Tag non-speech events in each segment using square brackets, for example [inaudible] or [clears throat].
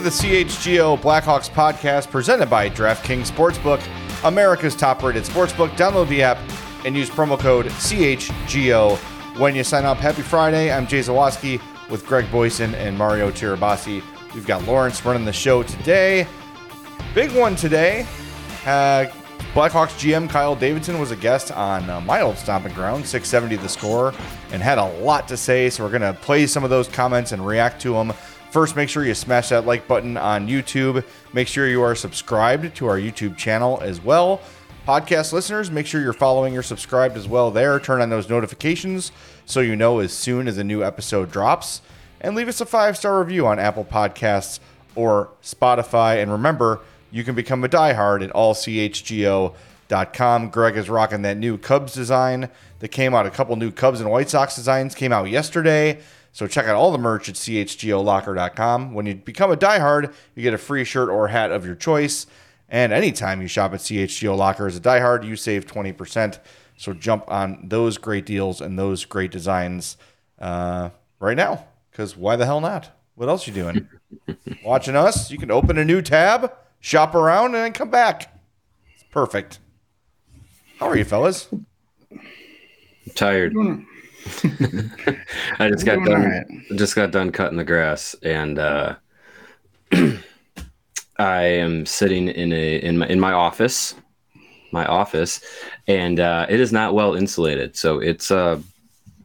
to the CHGO Blackhawks podcast presented by DraftKings Sportsbook, America's top rated sportsbook. Download the app and use promo code CHGO when you sign up. Happy Friday. I'm Jay Zawaski with Greg Boysen and Mario Tirabassi. We've got Lawrence running the show today. Big one today. Uh, Blackhawks GM Kyle Davidson was a guest on uh, my old stomping ground, 670 the score, and had a lot to say. So we're going to play some of those comments and react to them. First, make sure you smash that like button on YouTube. Make sure you are subscribed to our YouTube channel as well. Podcast listeners, make sure you're following or subscribed as well there. Turn on those notifications so you know as soon as a new episode drops. And leave us a five star review on Apple Podcasts or Spotify. And remember, you can become a diehard at allchgo.com. Greg is rocking that new Cubs design that came out. A couple new Cubs and White Sox designs came out yesterday. So check out all the merch at chgolocker.com. When you become a diehard, you get a free shirt or hat of your choice. And anytime you shop at CHGO Locker as a diehard, you save 20%. So jump on those great deals and those great designs uh, right now. Because why the hell not? What else you doing? [laughs] Watching us? You can open a new tab, shop around, and then come back. It's perfect. How are you, fellas? I'm tired. I just got done. Right. Just got done cutting the grass, and uh, [clears throat] I am sitting in a in my in my office, my office, and uh, it is not well insulated, so it's uh,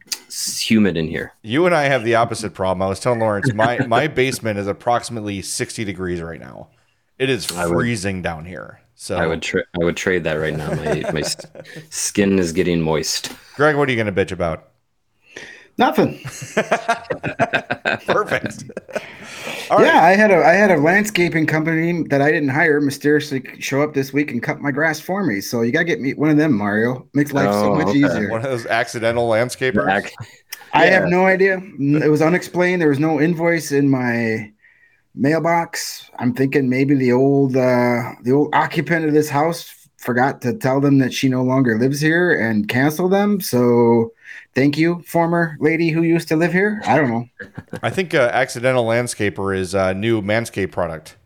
it's humid in here. You and I have the opposite problem. I was telling Lawrence my [laughs] my basement is approximately sixty degrees right now. It is freezing would, down here. So I would tra- I would trade that right now. My my [laughs] skin is getting moist. Greg, what are you going to bitch about? Nothing. [laughs] Perfect. yeah, I had a I had a landscaping company that I didn't hire mysteriously show up this week and cut my grass for me. So you gotta get me one of them, Mario. Makes life oh, so much okay. easier. One of those accidental landscapers. Yeah. I have no idea. It was unexplained. There was no invoice in my mailbox. I'm thinking maybe the old uh, the old occupant of this house forgot to tell them that she no longer lives here and cancel them. So thank you, former lady who used to live here. I don't know. I think uh, accidental landscaper is a new Manscaped product.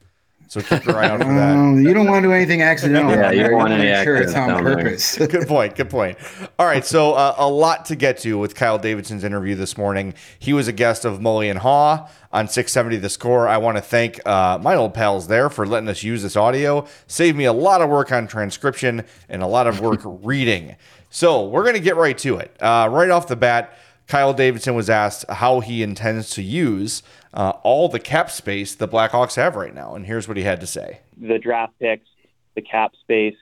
So keep your eye out for that. Um, you don't want to do anything accidental. yeah, you don't want to make sure it's on purpose. [laughs] good point. Good point. All right, so uh, a lot to get to with Kyle Davidson's interview this morning. He was a guest of Mully and Haw on 670 The Score. I want to thank uh, my old pals there for letting us use this audio. Saved me a lot of work on transcription and a lot of work [laughs] reading. So we're going to get right to it. Uh, right off the bat, Kyle Davidson was asked how he intends to use uh, all the cap space the Blackhawks have right now, and here's what he had to say: The draft picks, the cap space,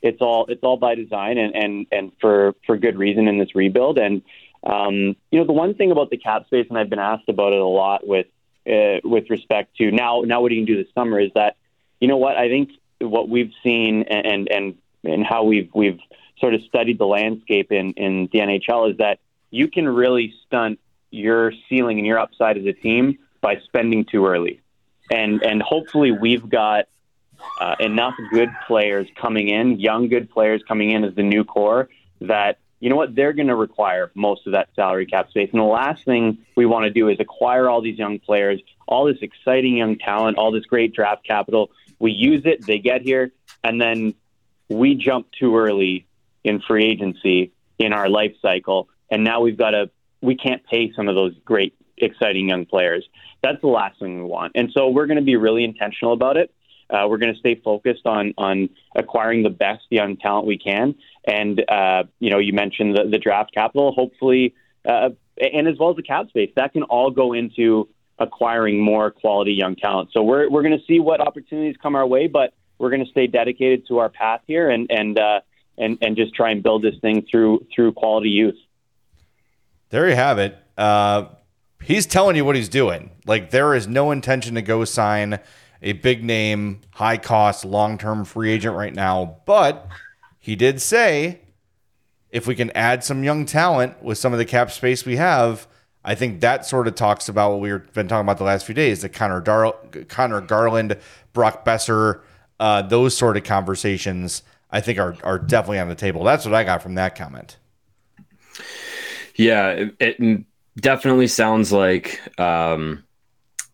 it's all it's all by design and and and for for good reason in this rebuild. And um, you know, the one thing about the cap space, and I've been asked about it a lot with uh, with respect to now now what you can do this summer is that you know what I think what we've seen and and and how we've we've sort of studied the landscape in in the NHL is that you can really stunt your ceiling and your upside as a team by spending too early. And and hopefully we've got uh, enough good players coming in, young good players coming in as the new core that you know what they're going to require most of that salary cap space. And the last thing we want to do is acquire all these young players, all this exciting young talent, all this great draft capital. We use it, they get here, and then we jump too early in free agency in our life cycle, and now we've got to we can't pay some of those great exciting young players. That's the last thing we want. And so we're going to be really intentional about it. Uh, we're going to stay focused on on acquiring the best young talent we can. And uh, you know, you mentioned the, the draft capital. Hopefully, uh, and as well as the cap space, that can all go into acquiring more quality young talent. So we're we're going to see what opportunities come our way, but we're going to stay dedicated to our path here and and uh, and and just try and build this thing through through quality youth. There you have it. Uh, he's telling you what he's doing. Like there is no intention to go sign a big name, high cost, long term free agent right now. But he did say if we can add some young talent with some of the cap space we have, I think that sort of talks about what we've been talking about the last few days: the Connor Dar- Connor Garland, Brock Boeser, uh, those sort of conversations. I think are are definitely on the table. That's what I got from that comment. Yeah, it, it definitely sounds like um,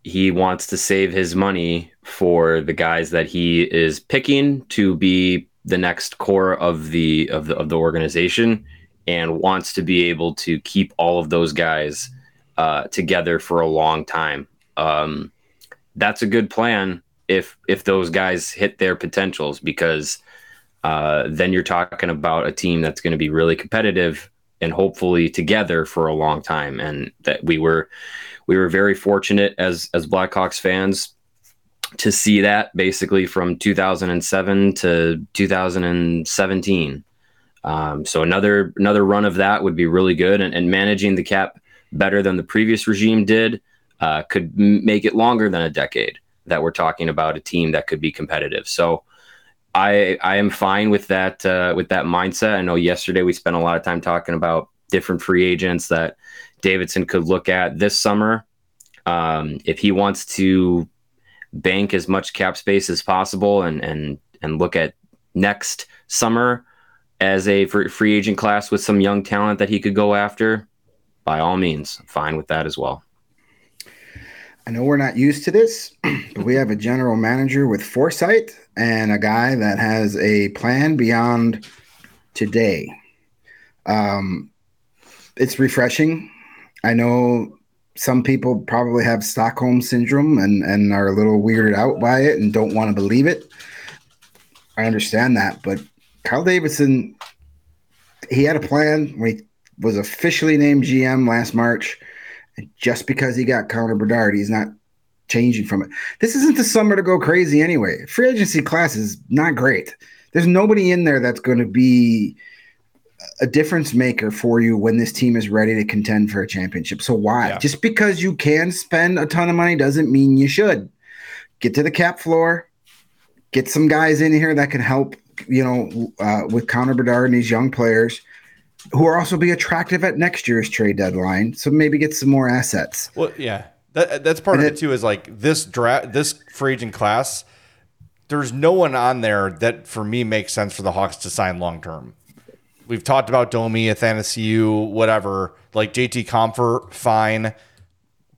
he wants to save his money for the guys that he is picking to be the next core of the of the of the organization and wants to be able to keep all of those guys uh, together for a long time. Um, that's a good plan if if those guys hit their potentials because uh, then you're talking about a team that's going to be really competitive and hopefully together for a long time. And that we were we were very fortunate as as Blackhawks fans to see that basically from 2007 to 2017. Um, so another another run of that would be really good, and, and managing the cap better than the previous regime did uh, could m- make it longer than a decade. That we're talking about a team that could be competitive. So I I am fine with that uh, with that mindset. I know yesterday we spent a lot of time talking about different free agents that Davidson could look at this summer. Um, if he wants to bank as much cap space as possible and and and look at next summer as a free agent class with some young talent that he could go after, by all means, fine with that as well. I know we're not used to this, [clears throat] but we have a general manager with foresight and a guy that has a plan beyond today. Um, it's refreshing. I know some people probably have Stockholm syndrome and, and are a little weirded out by it and don't want to believe it. I understand that, but Kyle Davidson, he had a plan when he was officially named GM last March. Just because he got Connor Bedard, he's not changing from it. This isn't the summer to go crazy anyway. Free agency class is not great. There's nobody in there that's going to be a difference maker for you when this team is ready to contend for a championship. So why? Yeah. Just because you can spend a ton of money doesn't mean you should. Get to the cap floor, get some guys in here that can help, you know, uh, with Connor Bedard and these young players who are also be attractive at next year's trade deadline. So maybe get some more assets. Well, yeah, that, that's part and of it, it too. Is like this draft, this free agent class. There's no one on there that for me makes sense for the Hawks to sign long term we've talked about Domi, Athanasiu, whatever. Like JT Compher, fine.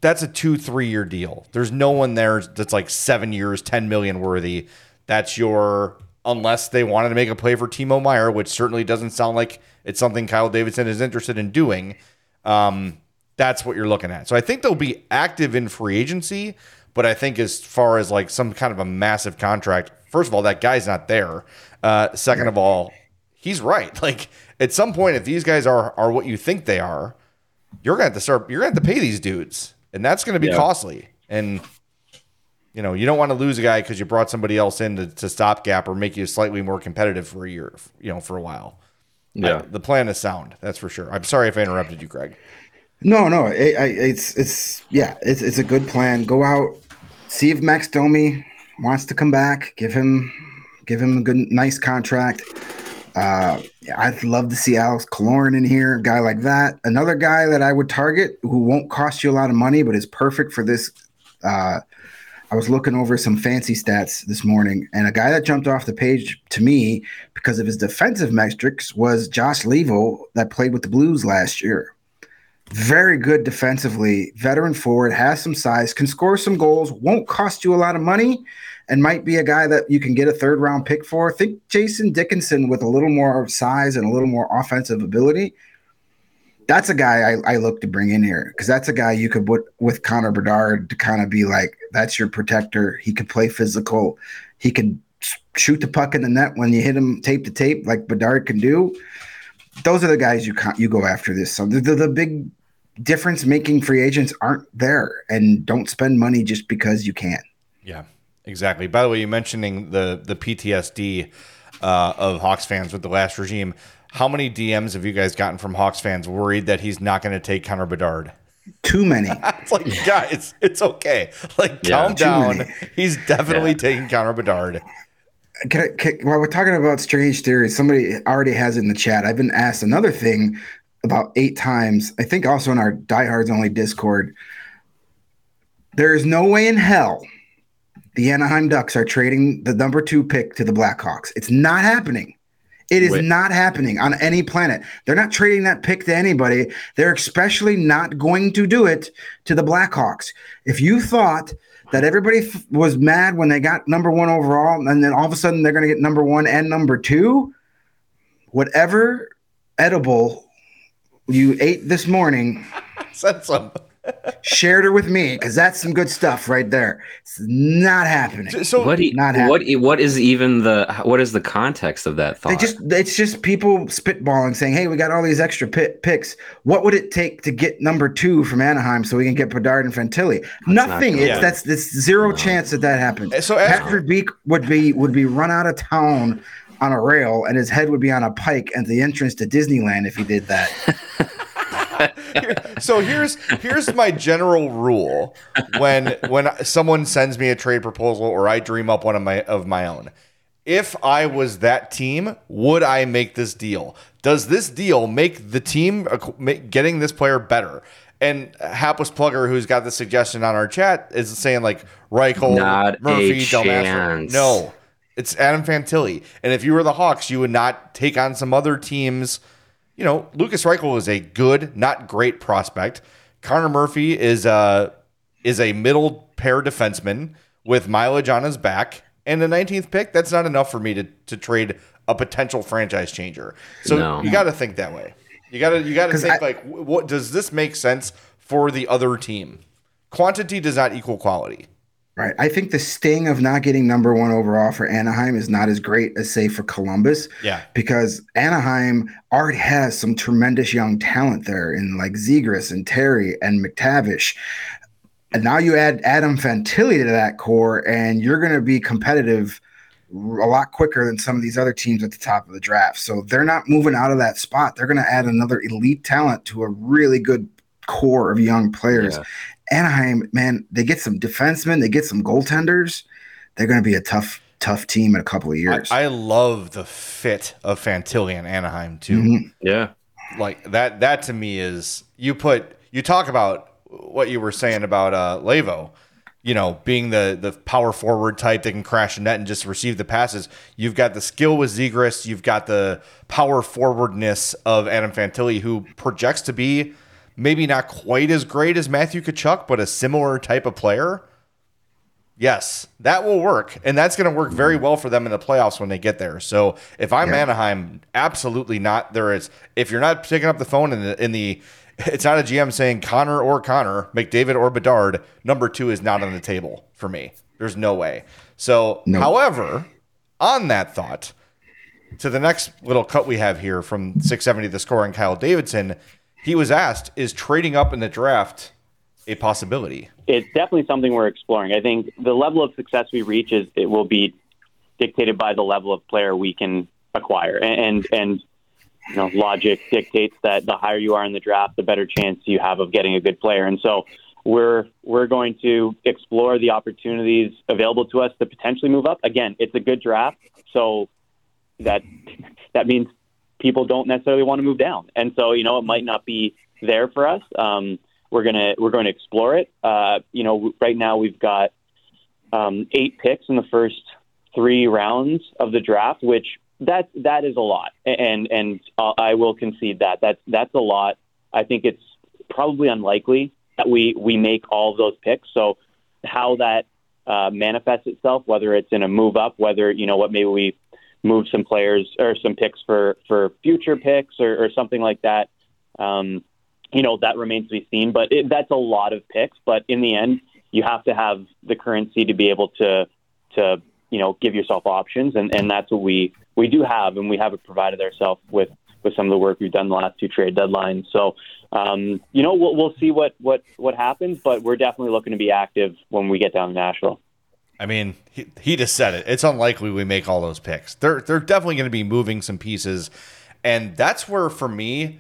That's a two, three year deal. There's no one there that's like seven years, 10 million worthy. That's your, unless they wanted to make a play for Timo Meier, which certainly doesn't sound like it's something Kyle Davidson is interested in doing. Um, that's what you're looking at. So I think they'll be active in free agency, but I think as far as like some kind of a massive contract, first of all, that guy's not there. Uh, second of all, he's right. [laughs] Like at some point, if these guys are are what you think they are, you're gonna have to start. You're gonna have to pay these dudes, and that's gonna be yeah. costly. And you know, you don't want to lose a guy because you brought somebody else in to, to stopgap or make you slightly more competitive for a year. You know, for a while. Yeah, I, the plan is sound. That's for sure. I'm sorry if I interrupted you, Greg. No, no, it, it's it's yeah, it's it's a good plan. Go out, see if Max Domi wants to come back. Give him give him a good, nice contract. Uh, I'd love to see Alex Killorn in here, a guy like that. Another guy that I would target who won't cost you a lot of money, but is perfect for this. Uh, I was looking over some fancy stats this morning, and a guy that jumped off the page to me because of his defensive metrics was Josh Leivo that played with the Blues last year. Very good defensively, veteran forward, has some size, can score some goals, won't cost you a lot of money, and might be a guy that you can get a third round pick for. Think Jason Dickinson with a little more size and a little more offensive ability. That's a guy I, I look to bring in here because that's a guy you could put with Connor Bedard to kind of be like, that's your protector. He could play physical. He could shoot the puck in the net when you hit him tape to tape like Bedard can do. Those are the guys you you go after this. So the, the, the big difference making free agents aren't there and don't spend money just because you can. Yeah. Exactly. By the way, you mentioning the the PTSD uh, of Hawks fans with the last regime. How many DMs have you guys gotten from Hawks fans worried that he's not going to take Connor Bedard? Too many. [laughs] it's like, guys, it's okay. Like, yeah, calm down. He's definitely yeah. taking Connor Bedard. Can I, can, while we're talking about strange theories, somebody already has it in the chat. I've been asked another thing about eight times. I think also in our diehards only Discord. There is no way in hell the Anaheim Ducks are trading the number two pick to the Blackhawks. It's not happening. It is Wait. not happening on any planet. They're not trading that pick to anybody. They're especially not going to do it to the Blackhawks. If you thought that everybody f- was mad when they got number one overall, and then all of a sudden they're going to get number one and number two, whatever edible you ate this morning, [laughs] send some shared her with me because that's some good stuff right there. It's not happening. So what? not happening. What? What is even the? What is the context of that thought? They just. It's just people spitballing, saying, "Hey, we got all these extra picks. What would it take to get number two from Anaheim so we can get Bedard and Fantilli? That's Nothing. It's that's that's zero no. chance that that happens. So Pat Verbeek would be would be run out of town on a rail and his head would be on a pike at the entrance to Disneyland if he did that. [laughs] so here's here's my general rule when when someone sends me a trade proposal or I dream up one of my of my own. If I was that team, would I make this deal? Does this deal make the team getting this player better? And Hapless Plugger, who's got the suggestion on our chat, is saying like Reichel, Not Murphy, Del No, it's Adam Fantilli. And if you were the Hawks, you would not take on some other teams you know, Lukas Reichel is a good, not great prospect. Connor Murphy is a is a middle pair defenseman with mileage on his back and the 19th pick. That's not enough for me to to trade a potential franchise changer. So no. you got to think that way. You got to you got to think I, like, what does this make sense for the other team? Quantity does not equal quality. Right. I think the sting of not getting number one overall for Anaheim is not as great as, say, for Columbus. Yeah. Because Anaheim already has some tremendous young talent there in like Zegras and Terry and McTavish. And now you add Adam Fantilli to that core, and you're going to be competitive a lot quicker than some of these other teams at the top of the draft. So they're not moving out of that spot. They're going to add another elite talent to a really good core of young players. Yeah. Anaheim, man, they get some defensemen, they get some goaltenders. They're going to be a tough, tough team in a couple of years. I, I love the fit of Fantilli and Anaheim too. Mm-hmm. Yeah, like that. That to me is you put you talk about what you were saying about uh, Leivo. You know, being the the power forward type that can crash a net and just receive the passes. You've got the skill with Zegras. You've got the power forwardness of Adam Fantilli, who projects to be maybe not quite as great as Matthew Tkachuk, but a similar type of player. Yes, that will work, and that's going to work very well for them in the playoffs when they get there. So, if I'm yeah. Anaheim, absolutely not. There is if you're not picking up the phone in the in the, [laughs] it's not a GM saying Connor or Connor, McDavid or Bedard. Number two is not on the table for me. There's no way. So, no. however, on that thought, to the next little cut we have here from 670 the score and Kyle Davidson he was asked, is trading up in the draft a possibility? It's definitely something we're exploring. I think the level of success we reach is it will be dictated by the level of player we can acquire, and and you know logic dictates that the higher you are in the draft, the better chance you have of getting a good player, and so. We're we're going to explore the opportunities available to us to potentially move up. Again, it's a good draft, so that [laughs] that means people don't necessarily want to move down, and so you know it might not be there for us. Um, we're gonna we're going to explore it. Uh, you know, right now we've got um, eight picks in the first three rounds of the draft, which that that is a lot, and and I will concede that that's that's a lot. I think it's probably unlikely that we we make all of those picks. So how that uh, manifests itself, whether it's in a move up, whether you know what maybe we move some players or some picks for for future picks or, or something like that. Um, you know that remains to be seen, but it, that's a lot of picks. But in the end, you have to have the currency to be able to to you know give yourself options, and, and that's what we we do have, and we have provided ourselves with with some of the work we've done the last two trade deadlines. So um, you know we'll we'll see what what what happens, but we're definitely looking to be active when we get down to Nashville. I mean, he, he just said it. It's unlikely we make all those picks. They're they're definitely going to be moving some pieces, and that's where for me,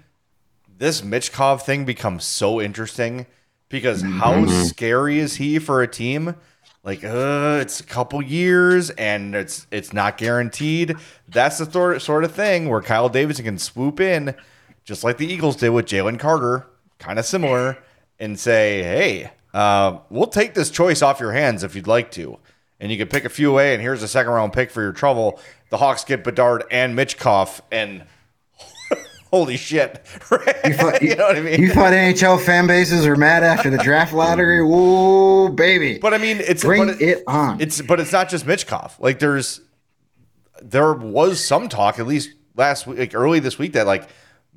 this Michkov thing becomes so interesting because mm-hmm. how scary is he for a team? Like, uh, it's a couple years and it's it's not guaranteed. That's the th- sort of thing where Kyle Davidson can swoop in, just like the Eagles did with Jalen Carter, kind of similar, and say, "Hey, uh, we'll take this choice off your hands if you'd like to." And you can pick a few away, and here's a second round pick for your trouble. The Hawks get Bedard and Michkov, and [laughs] holy shit. [laughs] You thought, you, know what I mean? You thought NHL fan bases were mad after the draft lottery? [laughs] Whoa, baby. But I mean, it's bring it, it on. It's but it's not just Michkov. Like there's there was some talk, at least last week, like early this week, that like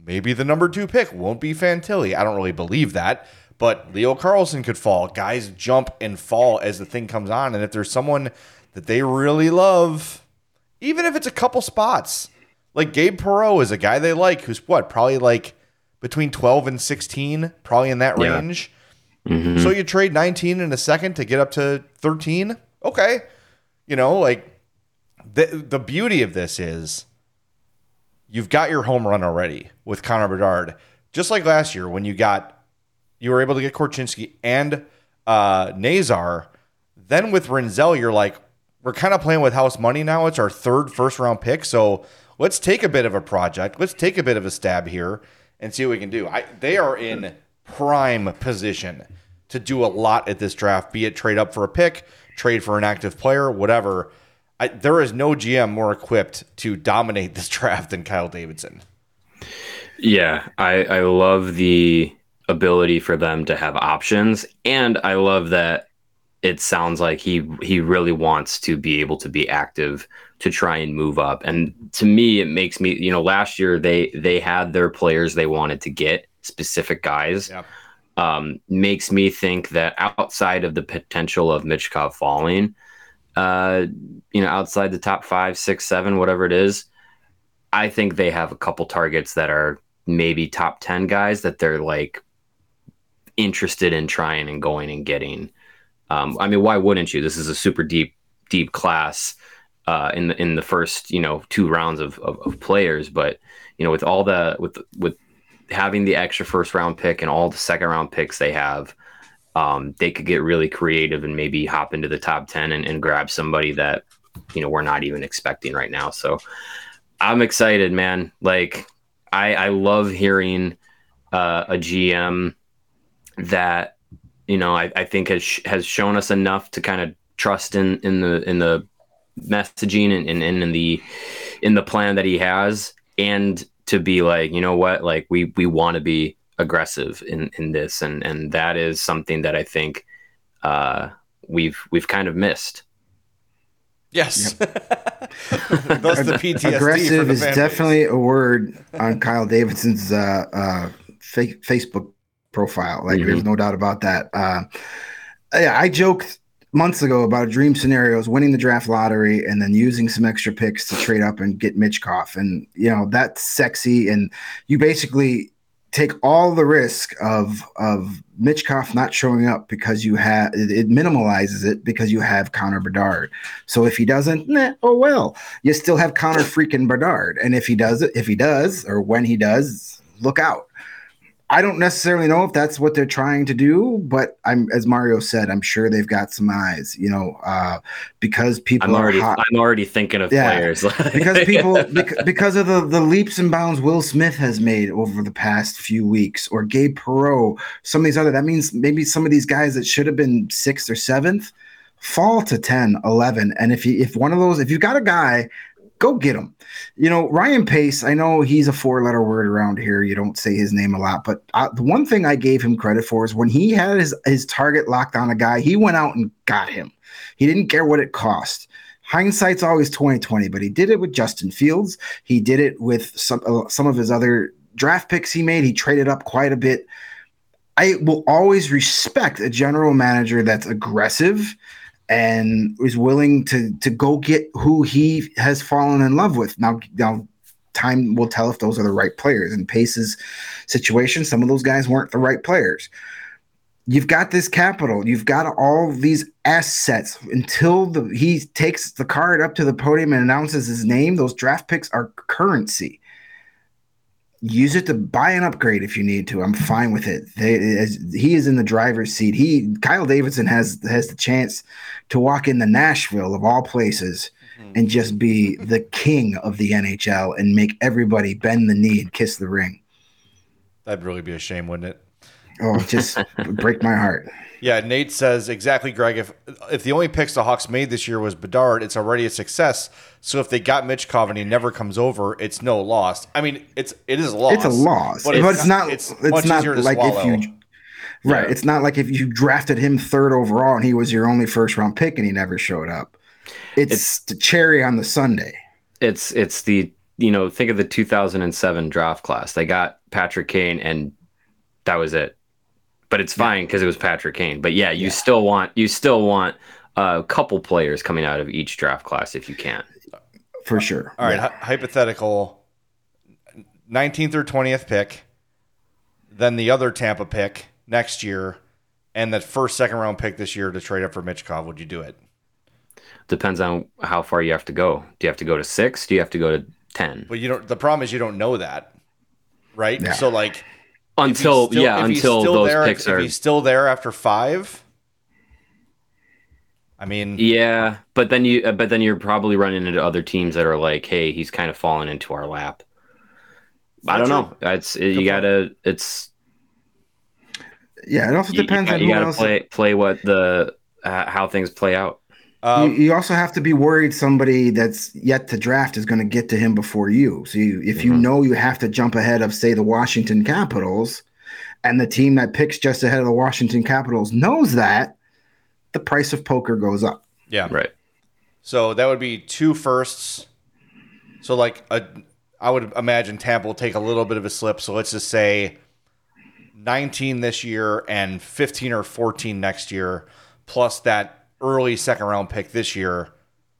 maybe the number two pick won't be Fantilli. I don't really believe that. But Leo Carlsson could fall. Guys jump and fall as the thing comes on. And if there's someone that they really love, even if it's a couple spots, like Gabe Perreault is a guy they like who's what, probably like between 12 and 16, probably in that Yeah. range. Mhm. So you trade 19 in a second to get up to 13. Okay. You know, like the the beauty of this is you've got your home run already with Connor Bedard. Just like last year when you got you were able to get Korchinski and uh Nazar. Then with Rinzel, you're like, we're kind of playing with house money now. It's our third first round pick. So let's take a bit of a project. Let's take a bit of a stab here and see what we can do. I, they are in prime position to do a lot at this draft, be it trade up for a pick, trade for an active player, whatever. I, there is no GM more equipped to dominate [laughs] this draft than Kyle Davidson. Yeah, I, I love the ability for them to have options, and I love that it sounds like he he really wants to be able to be active to try and move up. And to me, it makes me you know last year they they had their players they wanted to get specific guys. Yep. Um, makes me think that outside of the potential of Michkov falling, uh, you know, outside the top five, six, seven, whatever it is, I think they have a couple targets that are maybe top 10 guys that they're like interested in trying and going and getting. Um, I mean, why wouldn't you? This is a super deep, deep class uh, in the in the first you know two rounds of, of, of players. But you know, with all the with with having the extra first round pick and all the second round picks they have, um, they could get really creative and maybe hop into the top ten and, and grab somebody that you know we're not even expecting right now. So I'm excited, man. Like I, I love hearing uh, a GM that you know I, I think has has shown us enough to kind of trust in in the in the messaging and, and, and in the in the plan that he has and to be like you know what like we we want to be aggressive in in this and and that is something that I think uh, we've we've kind of missed. Yes. [laughs] That's the PTSD. for Aggressive the is definitely a word on Kyle Davidson's uh, uh, fa- Facebook profile. Like, there's no doubt about that. Uh, yeah, I joked months ago about dream scenarios, winning the draft lottery, and then using some extra picks to trade up and get Michkov. And you know that's sexy. And you basically take all the risk of of Michkov not showing up because you have it, it minimalizes it because you have Connor Bedard. So if he doesn't, nah, oh well, you still have Connor freaking Bedard. And if he does it, if he does, or when he does, look out. I don't necessarily know if that's what they're trying to do, but I'm as Mario said, I'm sure they've got some eyes, you know, uh, because people I'm are already hot I'm already thinking of Yeah. players [laughs] because people bec- because of the the leaps and bounds Will Smith has made over the past few weeks, or Gabe Perreault, some of these other. That means maybe some of these guys that should have been sixth or seventh fall to 10, 11. and if you if one of those, if you've got a guy. Go get him. You know, Ryan Pace, I know he's a four letter word around here. You don't say his name a lot, but uh, the one thing I gave him credit for is when he had his, his target locked on a guy, he went out and got him. He didn't care what it cost hindsight's always 2020 but he did it with justin fields he did it with some uh, some of his other draft picks he made he traded up quite a bit i will always respect a general manager that's aggressive and is willing to to go get who he has fallen in love with. Now now time will tell if those are the right players. In pace's situation some of those guys weren't the right players. You've got this capital. You've got all these assets. Until the he takes the card up to the podium and announces his name those draft picks are currency use it to buy an upgrade if you need to. I'm fine with it. They, as, he is in the driver's seat. He kyle davidson has has the chance to walk into nashville of all places mm-hmm. and just be the king of the nhl and make everybody bend the knee and kiss the ring. That'd really be a shame, wouldn't it? Oh, just [laughs] break my heart. Yeah, Nate says exactly, Greg. If if the only picks the Hawks made this year was Bedard, it's already a success. So if they got Michkov and he never comes over, it's no loss. I mean, it's it is a loss. It's a loss, but but it's it's, not. it's It's, much not easier to like swallow. if you. Right, Yeah. it's not like if you drafted him third overall and he was your only first round pick and he never showed up. It's, It's- the cherry on the sundae. It's it's the you know think of the 2007 draft class. They got Patrick Kane and that was it. But it's fine because it was Patrick Kane. But yeah, you Yeah. still want you still want a couple players coming out of each draft class if you can. for sure. All right, Yeah. hy- hypothetical 19th or 20th pick, then the other Tampa pick next year, and that first second round pick this year to trade up for Michkov. Would you do it? Depends on how far you have to go. Do you have to go to six? Do you have to go to ten? But you don't. The problem is you don't know that, right? Yeah. So like if he's Until still- yeah, if he's until still those there, picks if are he's still there after five. I mean, Yeah, but then you uh, but then you're probably running into other teams that are like, hey, he's kind of falling into our lap. I don't Not know. It's Good you gotta. It's Yeah, it also depends you, on you who gotta else. play play what the uh, how things play out. Um, you, you also have to be worried somebody that's yet to draft is going to get to him before you. So you, if you Mhm. know you have to jump ahead of, say, the Washington Capitals, and the team that picks just ahead of the Washington Capitals knows that, the price of poker goes up. yeah. Right. So that would be two firsts. So like a, I would imagine Tampa will take a little bit of a slip. So let's just say 19 this year and 15 or 14 next year, plus that early second round pick this year,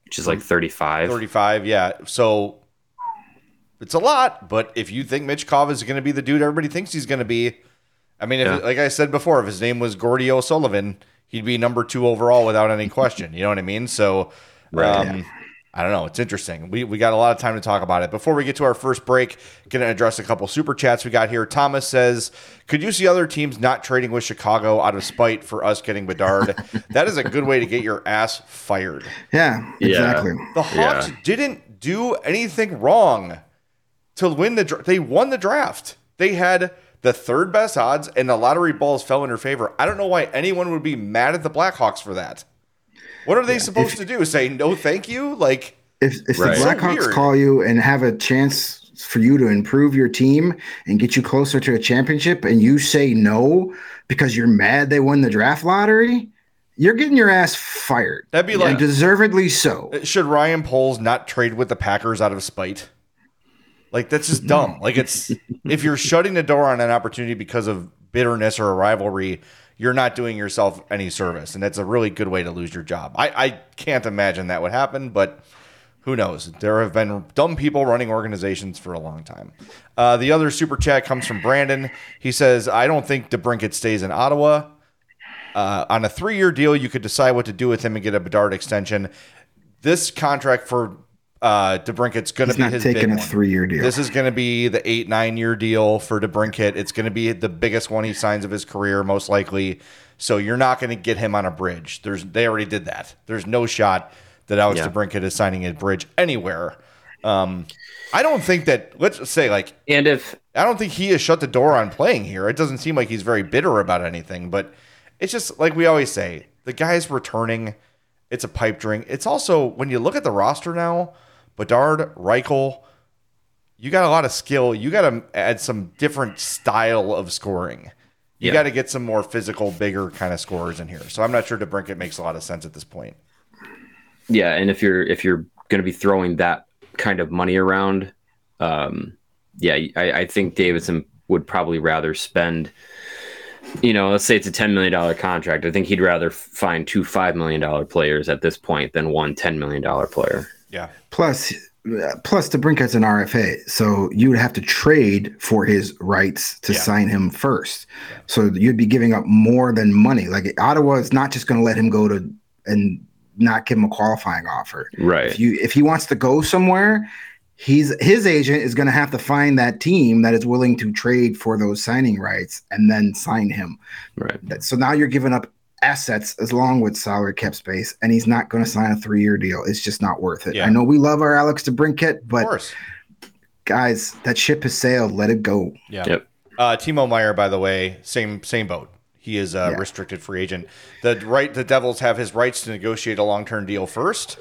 Which is like 35. 35. Yeah. So it's a lot, but if you think Michkov is going to be the dude everybody thinks he's going to be, I mean, if Yeah. like I said before, if his name was Gordy O'Sullivan, he'd be number two overall without any question. You know what I mean? So, Right. um, I don't know. It's interesting. We, we got a lot of time to talk about it. Before we get to our first break, going to address a couple super chats we got here. Thomas says, "Could you see other teams not trading with Chicago out of spite for us getting Bedard? [laughs] that is a good way to get your ass fired." Yeah, Yeah. exactly. The Hawks Yeah. didn't do anything wrong to win the. dra- They won the draft. They had the third best odds, and the lottery balls fell in their favor. I don't know why anyone would be mad at the Blackhawks for that. What are they supposed if- to do? Say no, thank you? Like If, if Right. the So Blackhawks weird. call you and have a chance for you to improve your team and get you closer to a championship, and you say no because you're mad they won the draft lottery, you're getting your ass fired. that'd be and like, deservedly so. Uh, should Ryan Poles not trade with the Packers out of spite? Like that's just dumb. Like it's if you're shutting the door on an opportunity because of bitterness or a rivalry, you're not doing yourself any service, and that's a really good way to lose your job. I, I can't imagine that would happen, but who knows? There have been dumb people running organizations for a long time. Uh, the other super chat comes from Brandon. He says, "I don't think DeBrincat stays in Ottawa." Uh, on a three-year deal, you could decide what to do with him and get a Bedard extension. This contract for uh, DeBrincat's going to He's be not his taking big a three year deal. This is going to be the eight, nine year deal for DeBrincat. It's going to be the biggest one he signs of his career, most likely. So you're not going to get him on a bridge. There's they already did that. There's no shot that Alex Yeah. DeBrincat is signing a bridge anywhere. Um, I don't think that. Let's say like And if I don't think he has shut the door on playing here. It doesn't seem like he's very bitter about anything, but it's just like we always say, the guy's returning. It's a pipe dream. It's also when you look at the roster now, Bedard, Reichel, you got a lot of skill. You got to add some different style of scoring. You Yeah. got to get some more physical, bigger kind of scorers in here. So I'm not sure DeBrinket makes a lot of sense at this point. yeah, and if you're if you're going to be throwing that kind of money around, um, yeah, I, I think Davidson would probably rather spend. You know, let's say it's a ten million dollar contract. I think he'd rather find two five million dollar players at this point than one $10 million player. Yeah. Plus, uh, plus the an RFA, so you would have to trade for his rights to Yeah. sign him first. So you'd be giving up more than money. Like Ottawa is not just going to let him go to and not give him a qualifying offer. Right. If you if he wants to go somewhere, he's his agent is going to have to find that team that is willing to trade for those signing rights and then sign him. right. So now you're giving up assets as long with salary cap space, and he's not going to sign a three year deal. It's just not worth it. Yeah. I know we love our Alex DeBrincat, Of but course. guys, that ship has sailed. Let it go. Yeah. Yep. Uh, Timo Meier, by the way, same same boat. He is a Yeah. restricted free agent. The right, the Devils have his rights to negotiate a long term deal first.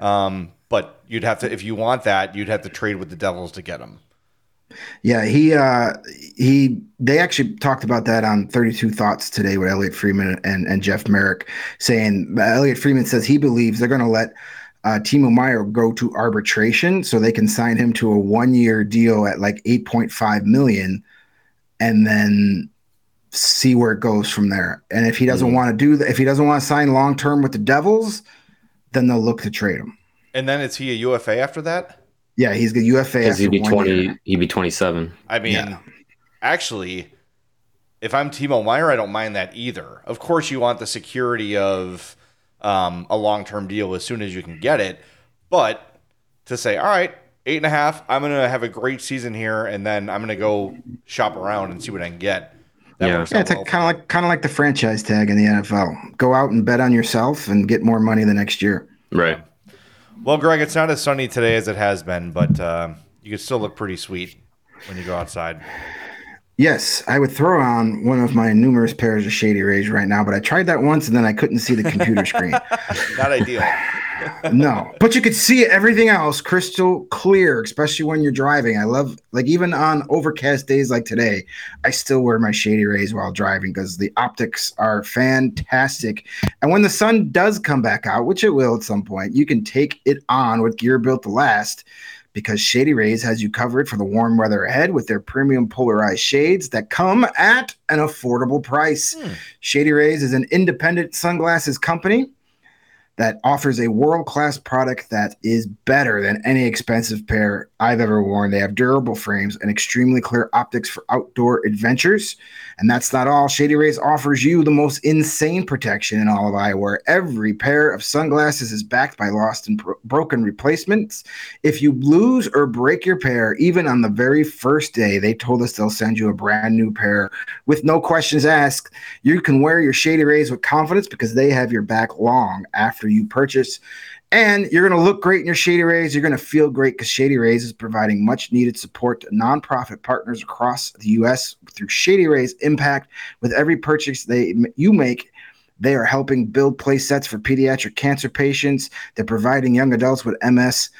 Um, but you'd have to, if you want that, you'd have to trade with the Devils to get him. Yeah, he uh he they actually talked about that on 32 Thoughts today with Elliotte Friedman and, and Jeff Marek saying Elliotte Friedman says he believes they're gonna let uh, Timo Meier go to arbitration so they can sign him to a one year deal at like 8.5 million and then see where it goes from there. And if he doesn't Mhm. want to do that, if he doesn't want to sign long term with the Devils, then they'll look to trade him. And then is he a UFA after that? Yeah, he's the UFA Because he'd be one twenty. year. He'd be twenty-seven. I mean, Yeah. actually, if I'm Timo Meier, I don't mind that either. Of course, you want the security of um, a long term deal as soon as you can get it. But to say, all right, eight and a half, I'm going to have a great season here, and then I'm going to go shop around and see what I can get. That Yeah. Yeah, it's well. kind of like kind of like the franchise tag in the NFL. Go out and bet on yourself and get more money the next year. Right. Well, Greg, it's not as sunny today as it has been, but uh, you can still look pretty sweet when you go outside. Yes, I would throw on one of my numerous pairs of Shady Rays right now, but I tried that once and then I couldn't see the computer screen. [laughs] Not ideal. No, but you could see everything else crystal clear, especially when you're driving. I love, like, even on overcast days like today, I still wear my Shady Rays while driving because the optics are fantastic. And when the sun does come back out, which it will at some point, you can take it on with gear built to last because Shady Rays has you covered for the warm weather ahead with their premium polarized shades that come at an affordable price. Hmm. Shady Rays is an independent sunglasses company that offers a world class product that is better than any expensive pair I've ever worn. They have durable frames and extremely clear optics for outdoor adventures. And that's not all. Shady Rays offers you the most insane protection in all of eyewear. Every pair of sunglasses is backed by lost and bro- broken replacements. If you lose or break your pair, even on the very first day, they told us they'll send you a brand new pair with no questions asked. You can wear your Shady Rays with confidence because they have your back long after you purchase. And you're going to look great in your Shady Rays. You're going to feel great because Shady Rays is providing much needed support to nonprofit partners across the U.S. through Shady Rays Impact. With every purchase they you make, they are helping build play sets for pediatric cancer patients. They're providing young adults with MS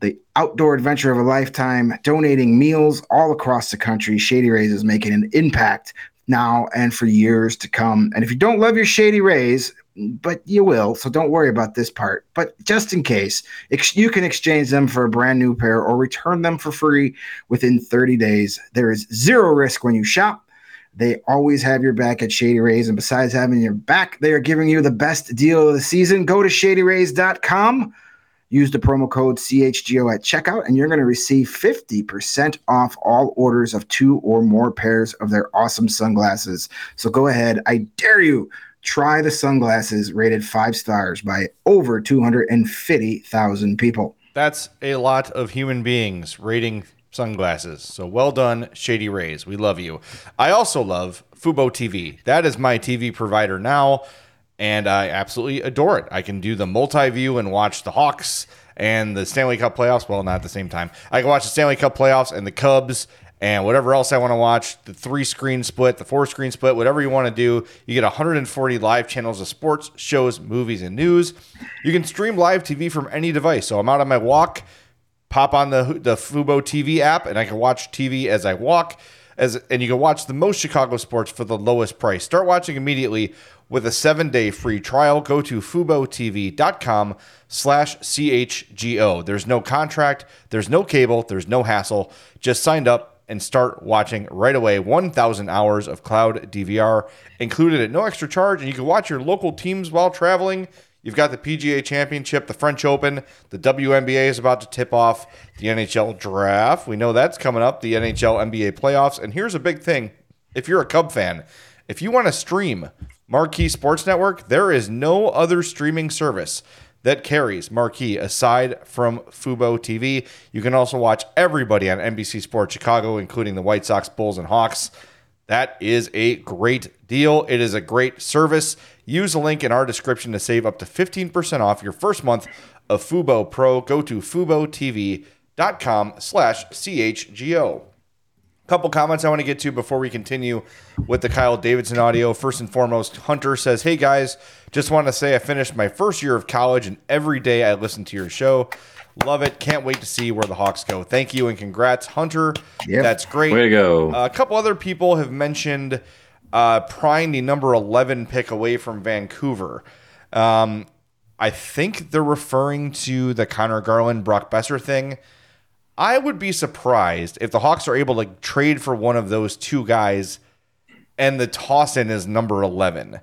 the outdoor adventure of a lifetime, donating meals all across the country. Shady Rays is making an impact now and for years to come. And if you don't love your Shady Rays, but you will, so don't worry about this part. But just in case, ex- you can exchange them for a brand new pair or return them for free within 30 days. There is zero risk when you shop. They always have your back at Shady Rays. And besides having your back, they are giving you the best deal of the season. Go to shadyrays.com. Use the promo code CHGO at checkout, and you're going to receive 50% off all orders of two or more pairs of their awesome sunglasses. So go ahead. I dare you. Try the sunglasses rated five stars by over 250,000 people. That's a lot of human beings rating sunglasses. So well done, Shady Rays. We love you. I also love Fubo TV. That is my TV provider now, and I absolutely adore it. I can do the multi view and watch the Hawks and the Stanley Cup playoffs. Well, not at the same time. I can watch the Stanley Cup playoffs and the Cubs and whatever else I want to watch, the three screen split, the four screen split, whatever you want to do. You get 140 live channels of sports, shows, movies, and news. You can stream live TV from any device. So I'm out on my walk, pop on the the Fubo TV app, and I can watch TV as I walk. As and you can watch the most Chicago sports for the lowest price. Start watching immediately with a seven day free trial. Go to FuboTV.com slash CHGO. There's no contract, there's no cable, there's no hassle. Just signed up and start watching right away. 1,000 hours of cloud DVR included at no extra charge, and you can watch your local teams while traveling. You've got the PGA Championship, the French Open, the WNBA is about to tip off, the NHL draft. We know that's coming up, the NHL NBA playoffs. And here's a big thing if you're a Cub fan, if you want to stream Marquee Sports Network, there is no other streaming service that carries Marquee aside from Fubo TV. You can also watch everybody on NBC Sports Chicago, including the White Sox, Bulls, and Hawks. That is a great deal. It is a great service. Use the link in our description to save up to 15% off your first month of Fubo Pro. Go to FuboTV.com slash CHGO. Couple comments I want to get to before we continue with the Kyle Davidson audio. First and foremost, Hunter says, Hey guys, just want to say I finished my first year of college and every day I listen to your show. Love it. Can't wait to see where the Hawks go. Thank you and congrats, Hunter. Yep. That's great. Way to go. Uh, a couple other people have mentioned uh, prying the number 11 pick away from Vancouver. Um, I think they're referring to the Connor Garland, Brock Boeser thing. I would be surprised if the Hawks are able to trade for one of those two guys and the toss in is number 11.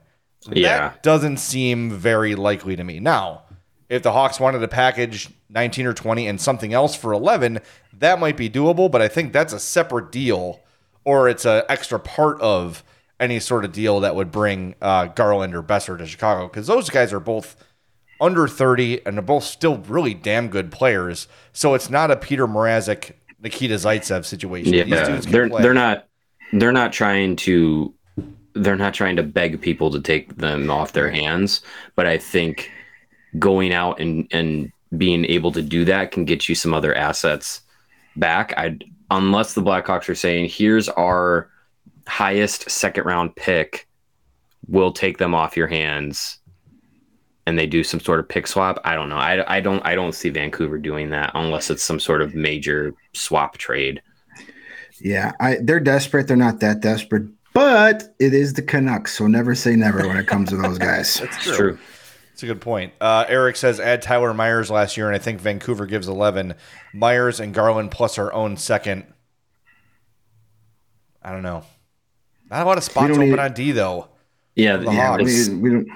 Yeah. That doesn't seem very likely to me. Now, if the Hawks wanted to package 19 or 20 and something else for 11, that might be doable, but I think that's a separate deal or it's an extra part of any sort of deal that would bring uh, Garland or Boeser to Chicago because those guys are both under 30 and they're both still really damn good players. So it's not a Petr Mrazek, Nikita Zaitsev situation. These yeah, dudes they're play. they're not they're not trying to they're not trying to beg people to take them off their hands, but I think going out and and being able to do that can get you some other assets back. I unless the Blackhawks are saying here's our highest second round pick, we'll take them off your hands and they do some sort of pick swap. I don't know. I, I don't I don't see Vancouver doing that unless it's some sort of major swap trade. Yeah, I, they're desperate. They're not that desperate, but it is the Canucks, so never say never when it comes to those guys. [laughs] That's It's true. It's a good point. Uh, Eric says add Tyler Myers last year, and I think Vancouver gives 11. Myers and Garland plus our own second. I don't know. Not a lot of spots open need- on D, though. Yeah, The yeah, Hawks. we, we don't.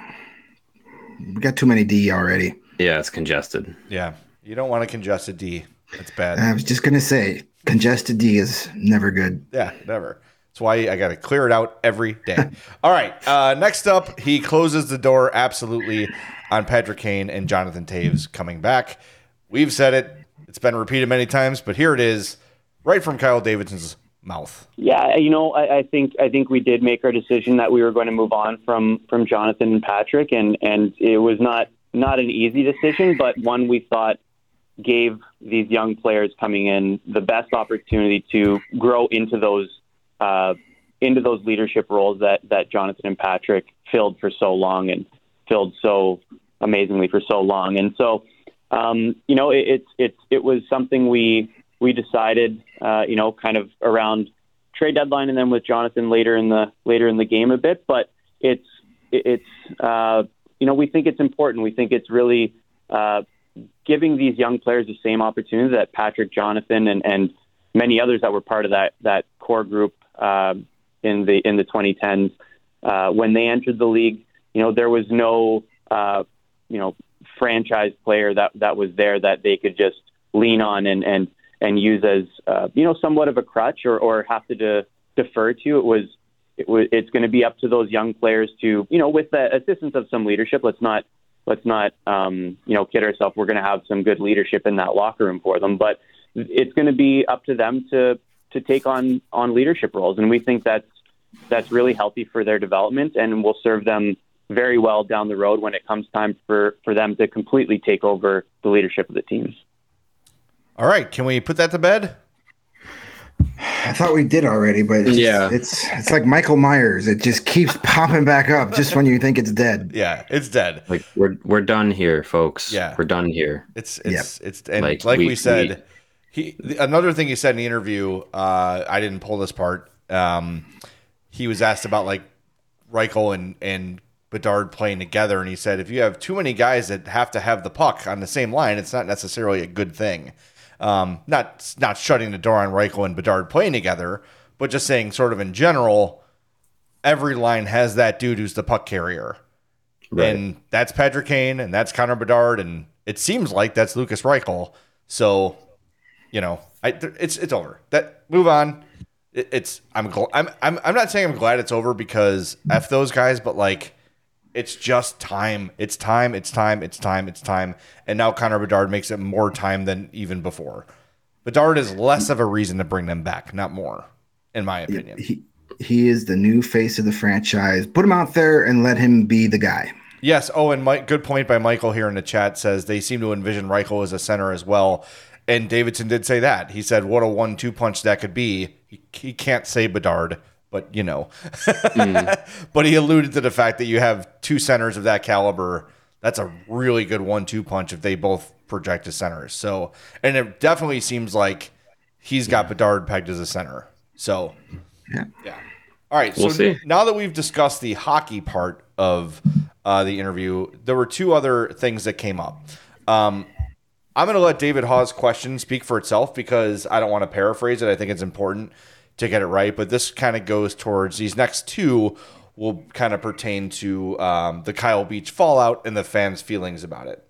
We got too many D already. yeah, it's congested. Yeah. You don't want a congested D. That's bad. I was just gonna say, congested D is never good. Yeah, never. That's why I got to clear it out every day. [laughs] All right. Uh, next up, he closes the door absolutely on Patrick Kane and Jonathan Toews coming back. We've said it. It's been repeated many times, but here it is, right from Kyle Davidson's mouth. Yeah, you know, I, I think I think we did make our decision that we were going to move on from from Jonathan and Patrick, and and it was not not an easy decision, but one we thought gave these young players coming in the best opportunity to grow into those uh, into those leadership roles that that Jonathan and Patrick filled for so long and filled so amazingly for so long, and so um, you know, it, it's it's it was something we we decided, uh, you know, kind of around trade deadline, and then with Jonathan later in the later in the game a bit. But it's it's uh, you know we think it's important. We think it's really uh, giving these young players the same opportunity that Patrick, Jonathan, and and many others that were part of that that core group uh, in the in the 2010s uh, when they entered the league. You know, there was no uh, you know franchise player that that was there that they could just lean on and and and use as uh, you know somewhat of a crutch or or have to de- defer to. It was it was it's going to be up to those young players to you know with the assistance of some leadership. Let's not let's not um, you know kid ourselves. We're going to have some good leadership in that locker room for them, but it's going to be up to them to to take on on leadership roles, and we think that's that's really healthy for their development and will serve them very well down the road when it comes time for for them to completely take over the leadership of the teams. All right. Can we put that to bed? I thought we did already, but it's, Yeah. it's it's like Michael Myers. It just keeps popping back up just when you think it's dead. Yeah, it's dead. Like we're we're done here, folks. Yeah. we're done here. It's it's it's and like, Like, we, we- said, he another thing he said in the interview. Uh, I didn't pull this part. Um, he was asked about like Reichel and and Bedard playing together, and he said if you have too many guys that have to have the puck on the same line, it's not necessarily a good thing. Um, not not shutting the door on Reichel and Bedard playing together, but just saying sort of in general, every line has that dude who's the puck carrier. Right. And that's Patrick Kane and that's Connor Bedard and it seems like that's Lukas Reichel. So, you know, I it's it's over. That move on. It, it's I'm, gl- I'm I'm I'm not saying I'm glad it's over because f those guys, but like it's just time. It's time. It's time. It's time. It's time. And now Connor Bedard makes it more time than even before. Bedard is less of a reason to bring them back, not more, in my opinion. He he is the new face of the franchise. Put him out there and let him be the guy. Yes. Oh, and Mike, good point by Michael here in the chat says they seem to envision Reichel as a center as well. And Davidson did say that. He said, "What a one-two punch that could be he, he can't say Bedard, but you know. mm. [laughs] but he alluded to the fact that you have two centers of that caliber. That's a really good one-two punch if they both project as centers. So, and it definitely seems like he's got Bedard pegged as a center. So, yeah. yeah. All right. We'll so see. now that we've discussed the hockey part of uh, the interview, there were two other things that came up. Um, I'm going to let David Haugh's question speak for itself because I don't want to paraphrase it. I think it's important to get it right. But this kind of goes towards these next two will kind of pertain to um, the Kyle Beach fallout and the fans' feelings about it.